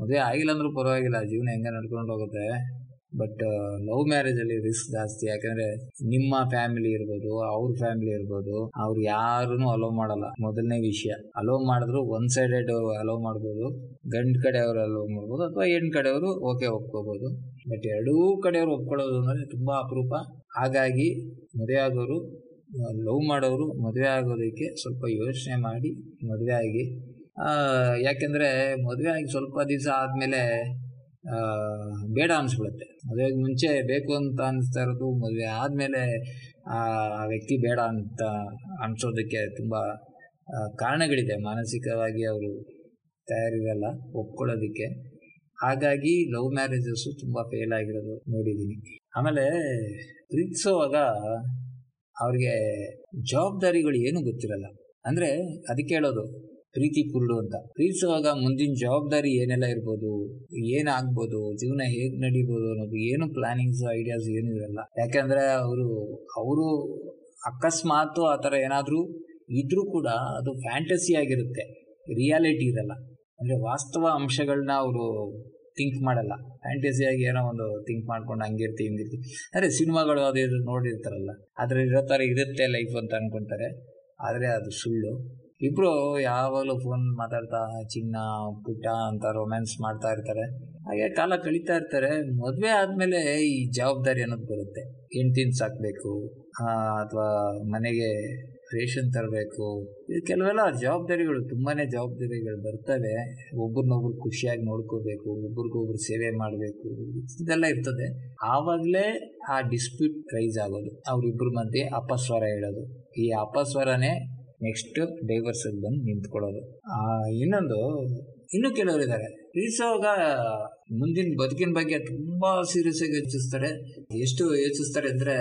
ಮದುವೆ ಆಗಿಲ್ಲ ಅಂದರೂ ಪರವಾಗಿಲ್ಲ. ಜೀವನ ಹೆಂಗೆ ನಡ್ಕೊಂಡು ಹೋಗುತ್ತೆ. ಬಟ್ ಲವ್ ಮ್ಯಾರೇಜಲ್ಲಿ ರಿಸ್ಕ್ ಜಾಸ್ತಿ. ಯಾಕಂದ್ರೆ ನಿಮ್ಮ ಫ್ಯಾಮಿಲಿ ಇರ್ಬೋದು, ಅವ್ರ ಫ್ಯಾಮಿಲಿ ಇರ್ಬೋದು, ಅವ್ರು ಯಾರೂ ಅಲೋ ಮಾಡಲ್ಲ. ಮೊದಲನೇ ವಿಷಯ. ಅಲೋ ಮಾಡಿದ್ರು ಒನ್ ಸೈಡೆಡ್ ಅಲೋ ಮಾಡ್ಬೋದು. ಗಂಡ್ ಕಡೆಯವರು ಅಲೋ ಮಾಡ್ಬೋದು, ಅಥವಾ ಹೆಣ್ಣು ಕಡೆಯವರು ಓಕೆ ಒಪ್ಕೋಬೋದು. ಬಟ್ ಎರಡೂ ಕಡೆಯವರು ಒಪ್ಕೊಳ್ಳೋದು ಅಂದ್ರೆ ತುಂಬಾ ಅಪರೂಪ. ಹಾಗಾಗಿ ಮದುವೆ ಆಗೋರು ಲವ್ ಮಾಡೋರು ಮದುವೆ ಆಗೋದಕ್ಕೆ ಸ್ವಲ್ಪ ಯೋಚನೆ ಮಾಡಿ ಮದುವೆ ಆಗಿ. ಯಾಕೆಂದರೆ ಮದುವೆ ಆಗಿ ಸ್ವಲ್ಪ ದಿವಸ ಆದಮೇಲೆ ಬೇಡ ಅನಿಸ್ಬಿಡುತ್ತೆ. ಮದುವೆಗೆ ಮುಂಚೆ ಬೇಕು ಅಂತ ಅನಿಸ್ತಾ ಇರೋದು, ಮದುವೆ ಆದಮೇಲೆ, ಆ ವ್ಯಕ್ತಿ ಬೇಡ ಅಂತ ಅನಿಸೋದಕ್ಕೆ ತುಂಬ ಕಾರಣಗಳಿದೆ. ಮಾನಸಿಕವಾಗಿ ಅವರು ತಯಾರಿರಲ್ಲ, ಒಪ್ಕೊಳ್ಳೋದಕ್ಕೆ. ಹಾಗಾಗಿ ಲವ್ ಮ್ಯಾರೇಜಸ್ಸು ತುಂಬ ಫೇಲ್ ಆಗಿರೋದು ನೋಡಿದ್ದೀನಿ. ಆಮೇಲೆ ಪ್ರೀತಿಸೋವಾಗ ಅವ್ರಿಗೆ ಜವಾಬ್ದಾರಿಗಳು ಏನು ಗೊತ್ತಿರಲ್ಲ. ಅಂದರೆ ಅದಕ್ಕೆ ಹೇಳೋದು ಪ್ರೀತಿ ಕುರುಡು ಅಂತ. ಪ್ರೀತಿಸುವಾಗ ಮುಂದಿನ ಜವಾಬ್ದಾರಿ ಏನೆಲ್ಲ ಇರ್ಬೋದು ಏನಾಗ್ಬೋದು ಜೀವನ ಹೇಗೆ ನಡೀಬೋದು ಅನ್ನೋದು ಏನು ಪ್ಲಾನಿಂಗ್ಸ್, ಐಡಿಯಾಸ್ ಏನೂ ಇರಲ್ಲ. ಯಾಕೆಂದರೆ ಅವರು ಅವರು ಅಕಸ್ಮಾತ್ ಆ ಥರ ಏನಾದರೂ ಇದ್ರೂ ಕೂಡ ಅದು ಫ್ಯಾಂಟಸಿ ಆಗಿರುತ್ತೆ. ರಿಯಾಲಿಟಿ ಇರಲ್ಲ. ಅಂದರೆ ವಾಸ್ತವ ಅಂಶಗಳನ್ನ ಅವರು ಥಿಂಕ್ ಮಾಡಲ್ಲ. ಫ್ಯಾಂಟಸಿಯಾಗಿ ಏನೋ ಒಂದು ಥಿಂಕ್ ಮಾಡ್ಕೊಂಡು ಹಂಗಿರ್ತೀವಿ ಹಿಂಗಿರ್ತೀವಿ ಅಂದರೆ ಸಿನಿಮಾಗಳು ಅದು ಇದು ನೋಡಿರ್ತಾರಲ್ಲ, ಅದ್ರಲ್ಲಿ ಇರೋ ಥರ ಇರುತ್ತೆ ಲೈಫ್ ಅಂತ ಅಂದ್ಕೊತಾರೆ ಆದರೆ ಅದು ಸುಳ್ಳು. ಇಬ್ಬರು ಯಾವಾಗಲೂ ಫೋನ್ ಮಾತಾಡ್ತಾ, ಚಿನ್ನ, ಪುಟ್ಟ ಅಂತ ರೊಮ್ಯಾನ್ಸ್ ಮಾಡ್ತಾ ಇರ್ತಾರೆ. ಹಾಗೆ ಕಾಲ ಕಳೀತಾ ಇರ್ತಾರೆ. ಮದುವೆ ಆದಮೇಲೆ ಈ ಜವಾಬ್ದಾರಿ ಅನ್ನೋದು ಬರುತ್ತೆ. ಹೆಂಡ್ತಿನ ಸಾಕಬೇಕು ಅಥವಾ ಮನೆಗೆ ರೇಷನ್ ತರಬೇಕು. ಇದು ಕೆಲವೆಲ್ಲ ಜವಾಬ್ದಾರಿಗಳು ತುಂಬಾ ಜವಾಬ್ದಾರಿಗಳು ಬರ್ತವೆ. ಒಬ್ರನ್ನೊಬ್ರು ಖುಷಿಯಾಗಿ ನೋಡ್ಕೋಬೇಕು, ಒಬ್ರಿಗೊಬ್ರು ಸೇವೆ ಮಾಡಬೇಕು. ಇದೆಲ್ಲ ಇರ್ತದೆ. ಆವಾಗಲೇ ಆ ಡಿಸ್ಪ್ಯೂಟ್ ರೈಸ್ ಆಗೋದು. ಅವರಿಬ್ಬರ ಮಧ್ಯೆ ಅಪಸ್ವರ ಹೇಳೋದು ಈ ಅಪಸ್ವರನೇ ನೆಕ್ಸ್ಟ್ ಡೈವರ್ಸ್ ಬಂದು ನಿಂತ್ಕೊಳ್ಳೋದು. ಇನ್ನೊಂದು, ಇನ್ನು ಕೆಲವರು ಇದ್ದಾರೆ ಪ್ರೀತಿಸುವಾಗ ಮುಂದಿನ ಬದುಕಿನ ಬಗ್ಗೆ ತುಂಬಾ ಸೀರಿಯಸ್ ಆಗಿ ಯೋಚಿಸ್ತಾರೆ. ಎಷ್ಟು ಯೋಚಿಸ್ತಾರೆ ಅಂದ್ರೆ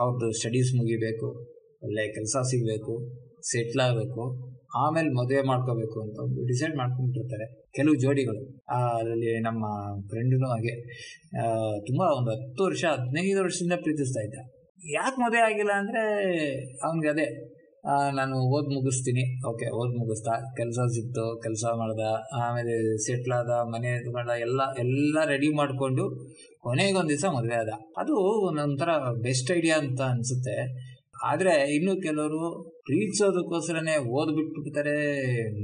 ಅವ್ರದ್ದು ಸ್ಟಡೀಸ್ ಮುಗಿಬೇಕು, ಒಳ್ಳೆ ಕೆಲಸ ಸಿಗಬೇಕು ಸೆಟ್ಲ್ ಆಗಬೇಕು, ಆಮೇಲೆ ಮದುವೆ ಮಾಡ್ಕೋಬೇಕು ಅಂತ ಒಂದು ಡಿಸೈಡ್ ಮಾಡ್ಕೊಂಡಿರ್ತಾರೆ ಕೆಲವು ಜೋಡಿಗಳು. ಅದರಲ್ಲಿ ನಮ್ಮ ಫ್ರೆಂಡ್ನು ಹಾಗೆ. ತುಂಬ ಒಂದು ಹತ್ತು ವರ್ಷ, ಹದಿನೈದು ವರ್ಷದಿಂದ ಪ್ರೀತಿಸ್ತಾ ಇದ್ದ. ಯಾಕೆ ಮದುವೆ ಆಗಿಲ್ಲ ಅಂದರೆ, ಅವ್ನಿಗೆ ಅದೇ ನಾನು ಓದ್ ಮುಗಿಸ್ತೀನಿ. ಓಕೆ ಓದ್ ಮುಗಿಸ್ತಾ, ಕೆಲಸ ಸಿಕ್ತು, ಕೆಲಸ ಮಾಡ್ದ, ಆಮೇಲೆ ಸೆಟ್ಲ್ ಆದ, ಮನೆ ಮಾಡ್ದ, ಎಲ್ಲ ಎಲ್ಲ ರೆಡಿ ಮಾಡಿಕೊಂಡು ಕೊನೆಗೊಂದು ದಿವಸ ಮದುವೆ ಆದ. ಅದು ಒಂದೊಂಥರ ಬೆಸ್ಟ್ ಐಡಿಯಾ ಅಂತ ಅನಿಸುತ್ತೆ. ಆದರೆ ಇನ್ನು ಕೆಲವರು ಪ್ರೀತಿಸೋದಕ್ಕೋಸ್ಕರನೇ ಓದ್ ಬಿಟ್ಬಿಡ್ತಾರೆ,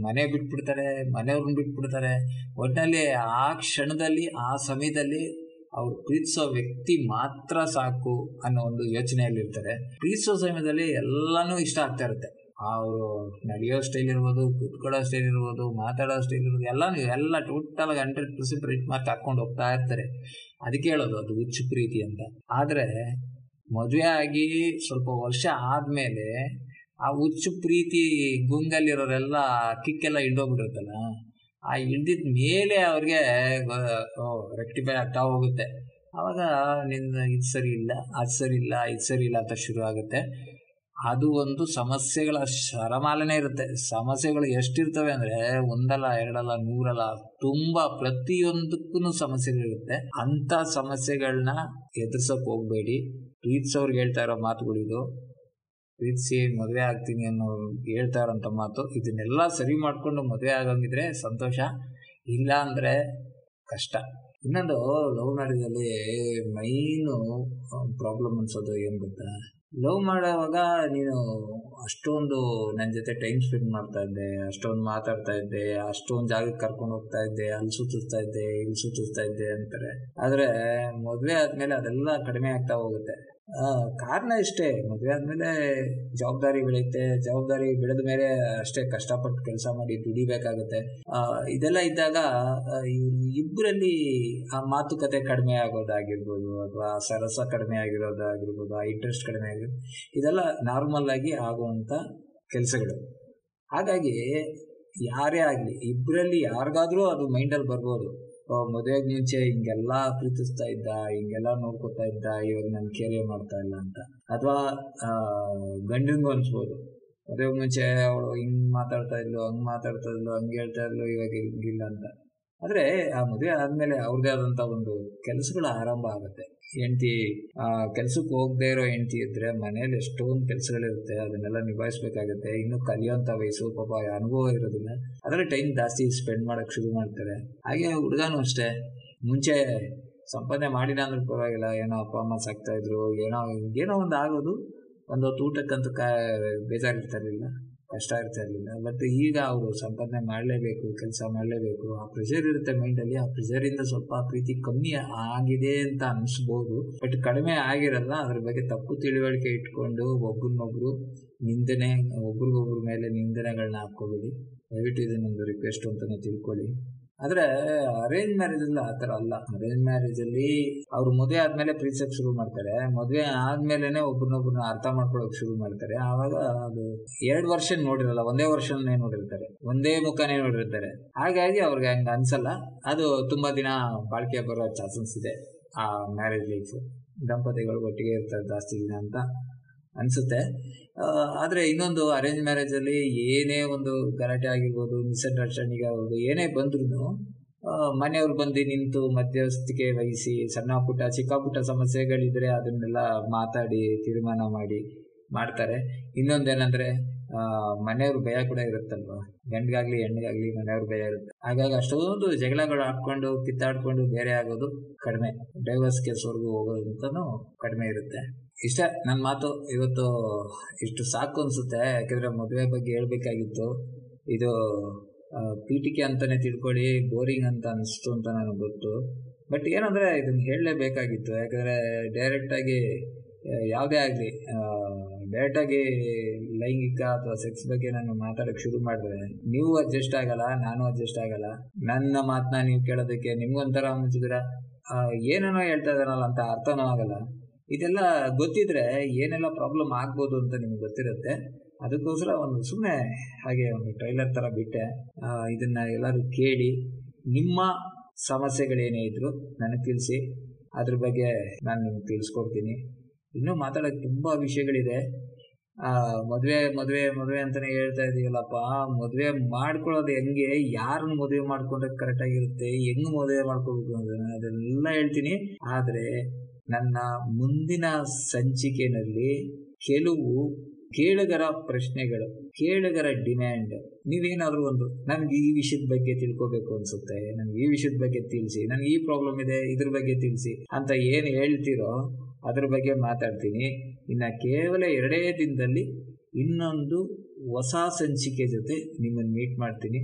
ಮನೆ ಬಿಟ್ಬಿಡ್ತಾರೆ, ಮನೆಯವ್ರನ್ನ ಬಿಟ್ಬಿಡ್ತಾರೆ. ಒಟ್ಟಿನಲ್ಲಿ ಆ ಕ್ಷಣದಲ್ಲಿ, ಆ ಸಮಯದಲ್ಲಿ ಅವ್ರು ಪ್ರೀತಿಸೋ ವ್ಯಕ್ತಿ ಮಾತ್ರ ಸಾಕು ಅನ್ನೋ ಒಂದು ಯೋಚನೆಯಲ್ಲಿರ್ತಾರೆ. ಪ್ರೀತಿಸೋ ಸಮಯದಲ್ಲಿ ಎಲ್ಲನೂ ಇಷ್ಟ ಆಗ್ತಾ ಇರುತ್ತೆ. ಅವರು ನಡೆಯೋ ಸ್ಟೈಲ್ ಇರ್ಬೋದು, ಕೂತ್ಕೊಳ್ಳೋ ಸ್ಟೈಲ್ ಇರ್ಬೋದು, ಮಾತಾಡೋ ಸ್ಟೈಲ್ ಇರ್ಬೋದು, ಎಲ್ಲಾನು ಎಲ್ಲ ಟೋಟಲ್ ಹಂಡ್ರೆಡ್ ಪರ್ಸೆಂಟ್ ಮಾರ್ಕ್ ಹಾಕ್ಕೊಂಡು ಹೋಗ್ತಾ ಇರ್ತಾರೆ. ಅದಕ್ಕೆ ಹೇಳೋದು, ಅದು ಹುಚ್ಚು ಪ್ರೀತಿ ಅಂತ. ಆದರೆ ಮದುವೆ ಆಗಿ ಸ್ವಲ್ಪ ವರ್ಷ ಆದಮೇಲೆ ಆ ಹುಚ್ಚು ಪ್ರೀತಿ ಗುಂಗಲ್ಲಿರೋರೆಲ್ಲ ಕಿಕ್ಕೆಲ್ಲ ಇಳ್ದೋಗ್ಬಿಟ್ಟಿರುತ್ತಲ್ಲ ಆ ಹಿಡ್ದಿದ ಮೇಲೆ ಅವ್ರಿಗೆ ರೆಕ್ಟಿಫೈ ಆಗ್ತಾ ಹೋಗುತ್ತೆ. ಆವಾಗ ನಿನ್ನ ಇದು ಸರಿ ಇಲ್ಲ, ಅದು ಸರಿ ಇಲ್ಲ, ಇದು ಸರಿ ಇಲ್ಲ ಅಂತ ಶುರು ಆಗುತ್ತೆ. ಅದು ಒಂದು ಸಮಸ್ಯೆಗಳ ಶರಮಾಲೆನೆ ಇರುತ್ತೆ. ಸಮಸ್ಯೆಗಳು ಎಷ್ಟಿರ್ತವೆ ಅಂದರೆ, ಒಂದಲ್ಲ, ಎರಡಲ್ಲ, ನೂರಲ್ಲ, ತುಂಬ ಪ್ರತಿಯೊಂದಕ್ಕೂ ಸಮಸ್ಯೆಗಳಿರುತ್ತೆ ಅಂಥ ಸಮಸ್ಯೆಗಳನ್ನ ಎದುರ್ಸೋಕೆ ಹೋಗಬೇಡಿ. ಪ್ರೀತ್ಸವ್ರಿಗೆ ಹೇಳ್ತಾ ಇರೋ ಮಾತುಗಳಿದು ಪ್ರೀತಿಸಿ ಮದುವೆ ಆಗ್ತೀನಿ ಅನ್ನೋ ಹೇಳ್ತಾ ಮಾತು, ಇದನ್ನೆಲ್ಲ ಸರಿ ಮಾಡಿಕೊಂಡು ಮದುವೆ ಆಗಂಗಿದ್ರೆ ಸಂತೋಷ, ಇಲ್ಲ ಅಂದರೆ ಕಷ್ಟ. ಇನ್ನೊಂದು ಲವ್ ಮ್ಯಾರೇಜಲ್ಲಿ ಮೈನು ಪ್ರಾಬ್ಲಮ್ ಅನ್ಸೋದು ಏನು ಗೊತ್ತಾ? ಲವ್ ಮಾಡೋವಾಗ ನೀನು ಅಷ್ಟೊಂದು ನನ್ನ ಜೊತೆ ಟೈಮ್ ಸ್ಪೆಂಡ್ ಮಾಡ್ತಾ ಇದ್ದೆ, ಅಷ್ಟೊಂದು ಮಾತಾಡ್ತಾ ಇದ್ದೆ, ಅಷ್ಟೊಂದು ಜಾಗಕ್ಕೆ ಕರ್ಕೊಂಡು ಹೋಗ್ತಾ ಇದ್ದೆ, ಅಲ್ಲಿ ಸುತ್ತಿಸ್ತಾ ಇದ್ದೆ, ಇಲ್ಲಿ ಸುತ್ತಿಸ್ತಾ ಇದ್ದೆ ಅಂತಾರೆ. ಆದರೆ ಮದುವೆ ಆದಮೇಲೆ ಅದೆಲ್ಲ ಕಡಿಮೆ ಆಗ್ತಾ ಹೋಗುತ್ತೆ. ಕಾರಣ ಇಷ್ಟೇ. ಮದುವೆ ಆದಮೇಲೆ ಜವಾಬ್ದಾರಿ ಬೆಳೆಯುತ್ತೆ. ಜವಾಬ್ದಾರಿ ಬೆಳೆದ ಮೇಲೆ ಅಷ್ಟೇ ಕಷ್ಟಪಟ್ಟು ಕೆಲಸ ಮಾಡಿ ದುಡಿಬೇಕಾಗುತ್ತೆ. ಇದೆಲ್ಲ ಇದ್ದಾಗ ಇಬ್ಬರಲ್ಲಿ ಆ ಮಾತುಕತೆ ಕಡಿಮೆ ಆಗೋದಾಗಿರ್ಬೋದು, ಅಥವಾ ಸರಸ ಕಡಿಮೆ ಆಗಿರೋದಾಗಿರ್ಬೋದು, ಆ ಇಂಟ್ರೆಸ್ಟ್ ಕಡಿಮೆ ಆಗಿರೋದು ಇದೆಲ್ಲ ನಾರ್ಮಲ್ ಆಗಿ ಆಗುವಂಥ ಕೆಲಸಗಳು. ಹಾಗಾಗಿ, ಯಾರೇ ಆಗಲಿ ಇಬ್ಬರಲ್ಲಿ ಯಾರಿಗಾದ್ರೂ ಅದು ಮೈಂಡಲ್ಲಿ ಬರ್ಬೋದು. ಮದುವೆಗೆ ಮುಂಚೆ ಹಿಂಗೆಲ್ಲ ಪ್ರೀತಿಸ್ತಾ ಇದ್ದ, ಹಿಂಗೆಲ್ಲ ನೋಡ್ಕೊತಾ ಇದ್ದ, ಇವಾಗ ನನ್ನ ಕೇರಿಯರ್ ಮಾಡ್ತಾ ಇಲ್ಲ ಅಂತ. ಅಥವಾ ಗಂಡಂಗೂ ಅನ್ಸ್ಬೋದು. ಮದುವೆಗೆ ಮುಂಚೆ ಅವಳು ಹಿಂಗ್ ಮಾತಾಡ್ತಾ ಇದ್ಲು, ಹಂಗ್ ಮಾತಾಡ್ತಾ ಇದ್ಲು, ಹಂಗೆ ಹೇಳ್ತಾ ಇದ್ಲು, ಇವಾಗ ಹಿಂಗಿಲ್ಲ ಅಂತ. ಆದರೆ ಆ ಮದುವೆ ಆದಮೇಲೆ ಅವ್ರದೇ ಆದಂಥ ಒಂದು ಕೆಲಸಗಳು ಆರಂಭ ಆಗುತ್ತೆ. ಹೆಂಡತಿ ಕೆಲ್ಸಕ್ಕೆ ಹೋಗದೇ ಇರೋ ಹೆಂಡತಿ ಇದ್ರೆ ಮನೇಲಿ ಎಷ್ಟೊಂದು ಕೆಲಸಗಳಿರುತ್ತೆ, ಅದನ್ನೆಲ್ಲ ನಿಭಾಯಿಸ್ಬೇಕಾಗುತ್ತೆ. ಇನ್ನು ಕಲಿಯೋಂಥ ವಯಸ್ಸು ಪಾಪ ಅನುಭವ ಇರೋದಿಲ್ಲ. ಅದರ ಟೈಮ್ ಜಾಸ್ತಿ ಸ್ಪೆಂಡ್ ಮಾಡೋಕೆ ಶುರು ಮಾಡ್ತಾರೆ. ಹಾಗೆ ಹುಡುಗನೂ ಅಷ್ಟೇ. ಮುಂಚೆ ಸಂಪಾದನೆ ಮಾಡಿಲ್ಲ ಅಂದ್ರೆ ಪರವಾಗಿಲ್ಲ. ಏನೋ ಅಪ್ಪ, ಅಮ್ಮ ಸಾಕ್ತಾಯಿದ್ರು ಏನೋ ಏನೋ ಒಂದು ಆಗೋದು. ಒಂದು ಹೊತ್ತು ಊಟಕ್ಕಂತೂ ಕಾ, ಬೇಜಾರಿರ್ತಾ ಇರಲಿಲ್ಲ. ಕಷ್ಟ ಇರ್ತಾ ಇರಲಿಲ್ಲ ಬಟ್ ಈಗ ಅವರು ಸಂಪಾದನೆ ಮಾಡಲೇಬೇಕು, ಕೆಲಸ ಮಾಡಲೇಬೇಕು, ಆ ಪ್ರೆಷರ್ ಇರುತ್ತೆ ಮೈಂಡಲ್ಲಿ ಆ ಪ್ರೆಷರಿಂದ ಸ್ವಲ್ಪ ಪ್ರೀತಿ ಕಮ್ಮಿ ಆಗಿದೆ ಅಂತ ಅನಿಸ್ಬೋದು. ಬಟ್ ಕಡಿಮೆ ಆಗಿರಲ್ಲ, ಅದ್ರ ಬಗ್ಗೆ ತಪ್ಪು ತಿಳುವಳಿಕೆ ಇಟ್ಕೊಂಡು ಒಬ್ರನ್ನೊಬ್ರು ನಿಂದನೆ, ಒಬ್ರಿಗೊಬ್ರ ಮೇಲೆ ನಿಂದನೆಗಳನ್ನ ಹಾಕ್ಕೋಬೇಡಿ. ದಯವಿಟ್ಟು ಇದನ್ನೊಂದು ರಿಕ್ವೆಸ್ಟ್ ಅಂತಲೇ ತಿಳ್ಕೊಳ್ಳಿ. ಆದರೆ ಅರೇಂಜ್ ಮ್ಯಾರೇಜಲ್ಲಿ ಆ ತರ ಅಲ್ಲ. ಅರೇಂಜ್ ಮ್ಯಾರೇಜ್ ಅಲ್ಲಿ ಅವ್ರು ಮದುವೆ ಆದ್ಮೇಲೆ ಪ್ರೀತಿಸಕ್ ಶುರು ಮಾಡ್ತಾರೆ. ಮದುವೆ ಆದ್ಮೇಲೆನೆ ಒಬ್ರನ್ನೊಬ್ರನ್ನ ಅರ್ಥ ಮಾಡ್ಕೊಳಕ್ ಶುರು ಮಾಡ್ತಾರೆ. ಆವಾಗ ಅದು ಎರಡ್ ವರ್ಷ ನೋಡಿರಲ್ಲ, ಒಂದೇ ವರ್ಷನೇ ನೋಡಿರ್ತಾರೆ. ಒಂದೇ ಮುಖನೇ ನೋಡಿರ್ತಾರೆ. ಹಾಗಾಗಿ ಅವ್ರಿಗೆ ಹಂಗ ಅನ್ಸಲ್ಲ. ಅದು ತುಂಬಾ ದಿನ ಬಾಳಿಕೆ ಬರೋ ಚಾನ್ಸಸ್ ಇದೆ ಆ ಮ್ಯಾರೇಜ್ ಲೈಫ್ ದಂಪತಿಗಳು ಒಟ್ಟಿಗೆ ಇರ್ತಾರೆ ಜಾಸ್ತಿ ದಿನ ಅಂತ. ಅನಿಸುತ್ತೆ. ಆದರೆ ಇನ್ನೊಂದು ಅರೇಂಜ್ ಮ್ಯಾರೇಜ್ ಅಲ್ಲಿ ಏನೇ ಒಂದು ಗಲಾಟೆ ಆಗಿರ್ಬೋದು ಮಿಸ್ಅಂಡರ್ಸ್ಟ್ಯಾಂಡಿಂಗ್ ಆಗಿರ್ಬೋದು, ಏನೇ ಬಂದ್ರೂ ಮನೆಯವ್ರು ಬಂದು ನಿಂತು ಮಧ್ಯಸ್ಥಿಕೆ ವಹಿಸಿ, ಸಣ್ಣ ಪುಟ್ಟ, ಚಿಕ್ಕ ಪುಟ್ಟ ಸಮಸ್ಯೆಗಳಿದ್ರೆ ಅದನ್ನೆಲ್ಲ ಮಾತಾಡಿ, ತೀರ್ಮಾನ ಮಾಡಿ ಮಾಡ್ತಾರೆ. ಇನ್ನೊಂದೇನಂದ್ರೆ ಮನೆಯವ್ರ ಭಯ ಕೂಡ ಇರುತ್ತಲ್ವ? ಗಂಡ್ಗಾಗ್ಲಿ ಹೆಣ್ಣಿಗಾಗ್ಲಿ ಮನೆಯವ್ರ ಭಯ ಇರುತ್ತೆ. ಹಾಗಾಗಿ ಅಷ್ಟೊಂದು ಜಗಳಗಳು ಹಾಕೊಂಡು ಕಿತ್ತಾಡ್ಕೊಂಡು ಬೇರೆ ಆಗೋದು ಕಡಿಮೆ. ಡೈವರ್ಸ್ ಕೇಸ್ವರೆಗೂ ಹೋಗೋದಂತನೂ ಕಡಿಮೆ ಇರುತ್ತೆ. ಇಷ್ಟ ನನ್ನ ಮಾತು ಇವತ್ತು ಇಷ್ಟು ಸಾಕು ಅನಿಸುತ್ತೆ. ಯಾಕೆಂದರೆ ಮದುವೆ ಬಗ್ಗೆ ಹೇಳಬೇಕಾಗಿತ್ತು. ಇದು ಪೀಠಿಕೆ ಅಂತಲೇ ತಿಳ್ಕೊಳ್ಳಿ, ಬೋರಿಂಗ್ ಅಂತ ಅನಿಸ್ತು ಅಂತ ನನಗೆ ಗೊತ್ತು. ಬಟ್ ಏನಂದರೆ ಇದನ್ನು ಹೇಳಲೇಬೇಕಾಗಿತ್ತು. ಯಾಕಂದರೆ ಡೈರೆಕ್ಟಾಗಿ ಯಾವುದೇ ಆಗಲಿ ಡೈರೆಕ್ಟಾಗಿ ಲೈಂಗಿಕ ಅಥವಾ ಸೆಕ್ಸ್ ಬಗ್ಗೆ ನಾನು ಮಾತಾಡೋಕ್ಕೆ ಶುರು ಮಾಡಿದ್ರೆ, ನೀವು ಅಡ್ಜಸ್ಟ್ ಆಗಲ್ಲ, ನಾನು ಅಡ್ಜಸ್ಟ್ ಆಗಲ್ಲ. ನನ್ನ ಮಾತನ್ನ ನೀವು ಕೇಳೋದಕ್ಕೆ ನಿಮ್ಗೊಂಥರ ಮುಂಚಿದ್ರೆ ಏನೇನೋ ಹೇಳ್ತಾ ಇದ್ದಾನಲ್ಲ ಅಂತ ಅರ್ಥನೂ ಆಗಲ್ಲ. ಇದೆಲ್ಲ ಗೊತ್ತಿದ್ರೆ ಏನೆಲ್ಲ ಪ್ರಾಬ್ಲಮ್ ಆಗ್ಬೋದು ಅಂತ ನಿಮ್ಗೆ ಗೊತ್ತಿರುತ್ತೆ. ಅದಕ್ಕೋಸ್ಕರ ಒಂದು ಸುಮ್ಮನೆ ಹಾಗೆ ಒಂದು ಟ್ರೈಲರ್ ಥರ ಬಿಟ್ಟೆ. ಇದನ್ನು ಎಲ್ಲರೂ ಕೇಳಿ, ನಿಮ್ಮ ಸಮಸ್ಯೆಗಳೇನೇ ಇದ್ರು ನನಗೆ ತಿಳಿಸಿ. ಅದ್ರ ಬಗ್ಗೆ ನಾನು ನಿಮ್ಗೆ ತಿಳಿಸ್ಕೊಡ್ತೀನಿ. ಇನ್ನೂ ಮಾತಾಡೋಕೆ ತುಂಬ ವಿಷಯಗಳಿದೆ. ಮದುವೆ ಮದುವೆ ಮದುವೆ ಅಂತಲೇ ಹೇಳ್ತಾ ಇದೀವಲ್ಲಪ್ಪ ಮದುವೆ ಮಾಡ್ಕೊಳ್ಳೋದು ಹೆಂಗೆ, ಯಾರನ್ನ ಮದುವೆ ಮಾಡ್ಕೊಂಡ್ರೆ ಕರೆಕ್ಟಾಗಿರುತ್ತೆ ಹೆಂಗೆ ಮದುವೆ ಮಾಡ್ಕೋಬೇಕು ಅಂತ ಅದೆಲ್ಲ ಹೇಳ್ತೀನಿ. ಆದರೆ ನನ್ನ ಮುಂದಿನ ಸಂಚಿಕೆನಲ್ಲಿ ಕೆಲವು ಕೇಳುಗರ ಪ್ರಶ್ನೆಗಳು, ಕೇಳುಗರ ಡಿಮ್ಯಾಂಡ್ ನೀವೇನಾದರೂ ಒಂದು, ನನಗೆ ಈ ವಿಷಯದ ಬಗ್ಗೆ ತಿಳ್ಕೊಬೇಕು ಅನ್ಸುತ್ತೆ, ನನಗೆ ಈ ವಿಷಯದ ಬಗ್ಗೆ ತಿಳಿಸಿ, ನನಗೆ ಈ ಪ್ರಾಬ್ಲಮ್ ಇದೆ, ಇದ್ರ ಬಗ್ಗೆ ತಿಳಿಸಿ ಅಂತ ಏನು ಹೇಳ್ತೀರೋ ಅದ್ರ ಬಗ್ಗೆ ಮಾತಾಡ್ತೀನಿ. ಇನ್ನು ಕೇವಲ ಎರಡೇ ದಿನದಲ್ಲಿ ಇನ್ನೊಂದು ಹೊಸ ಸಂಚಿಕೆ ಜೊತೆ ನಿಮ್ಮನ್ನು ಮೀಟ್ ಮಾಡ್ತೀನಿ.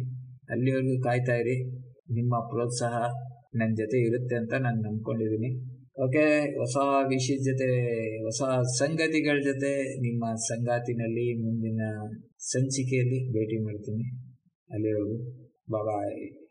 ಅಲ್ಲಿವರೆಗೂ ಕಾಯ್ತಾ ಇರಿ, ನಿಮ್ಮ ಪ್ರೋತ್ಸಾಹ ನನ್ನ ಜೊತೆ ಇರುತ್ತೆ ಅಂತ ನಾನು ನಂಬ್ಕೊಂಡಿದ್ದೀನಿ. ಓಕೆ, ಹೊಸ ವಿಷಯದ ಜೊತೆ, ಹೊಸ ಸಂಗತಿಗಳ ಜೊತೆ ನಿಮ್ಮ ಸಂಗಾತಿನಲ್ಲಿ ಮುಂದಿನ ಸಂಚಿಕೆಯಲ್ಲಿ ಭೇಟಿ ಮಾಡ್ತೀನಿ. ಅಲ್ಲಿವರೆಗೂ. ಬಾಯ್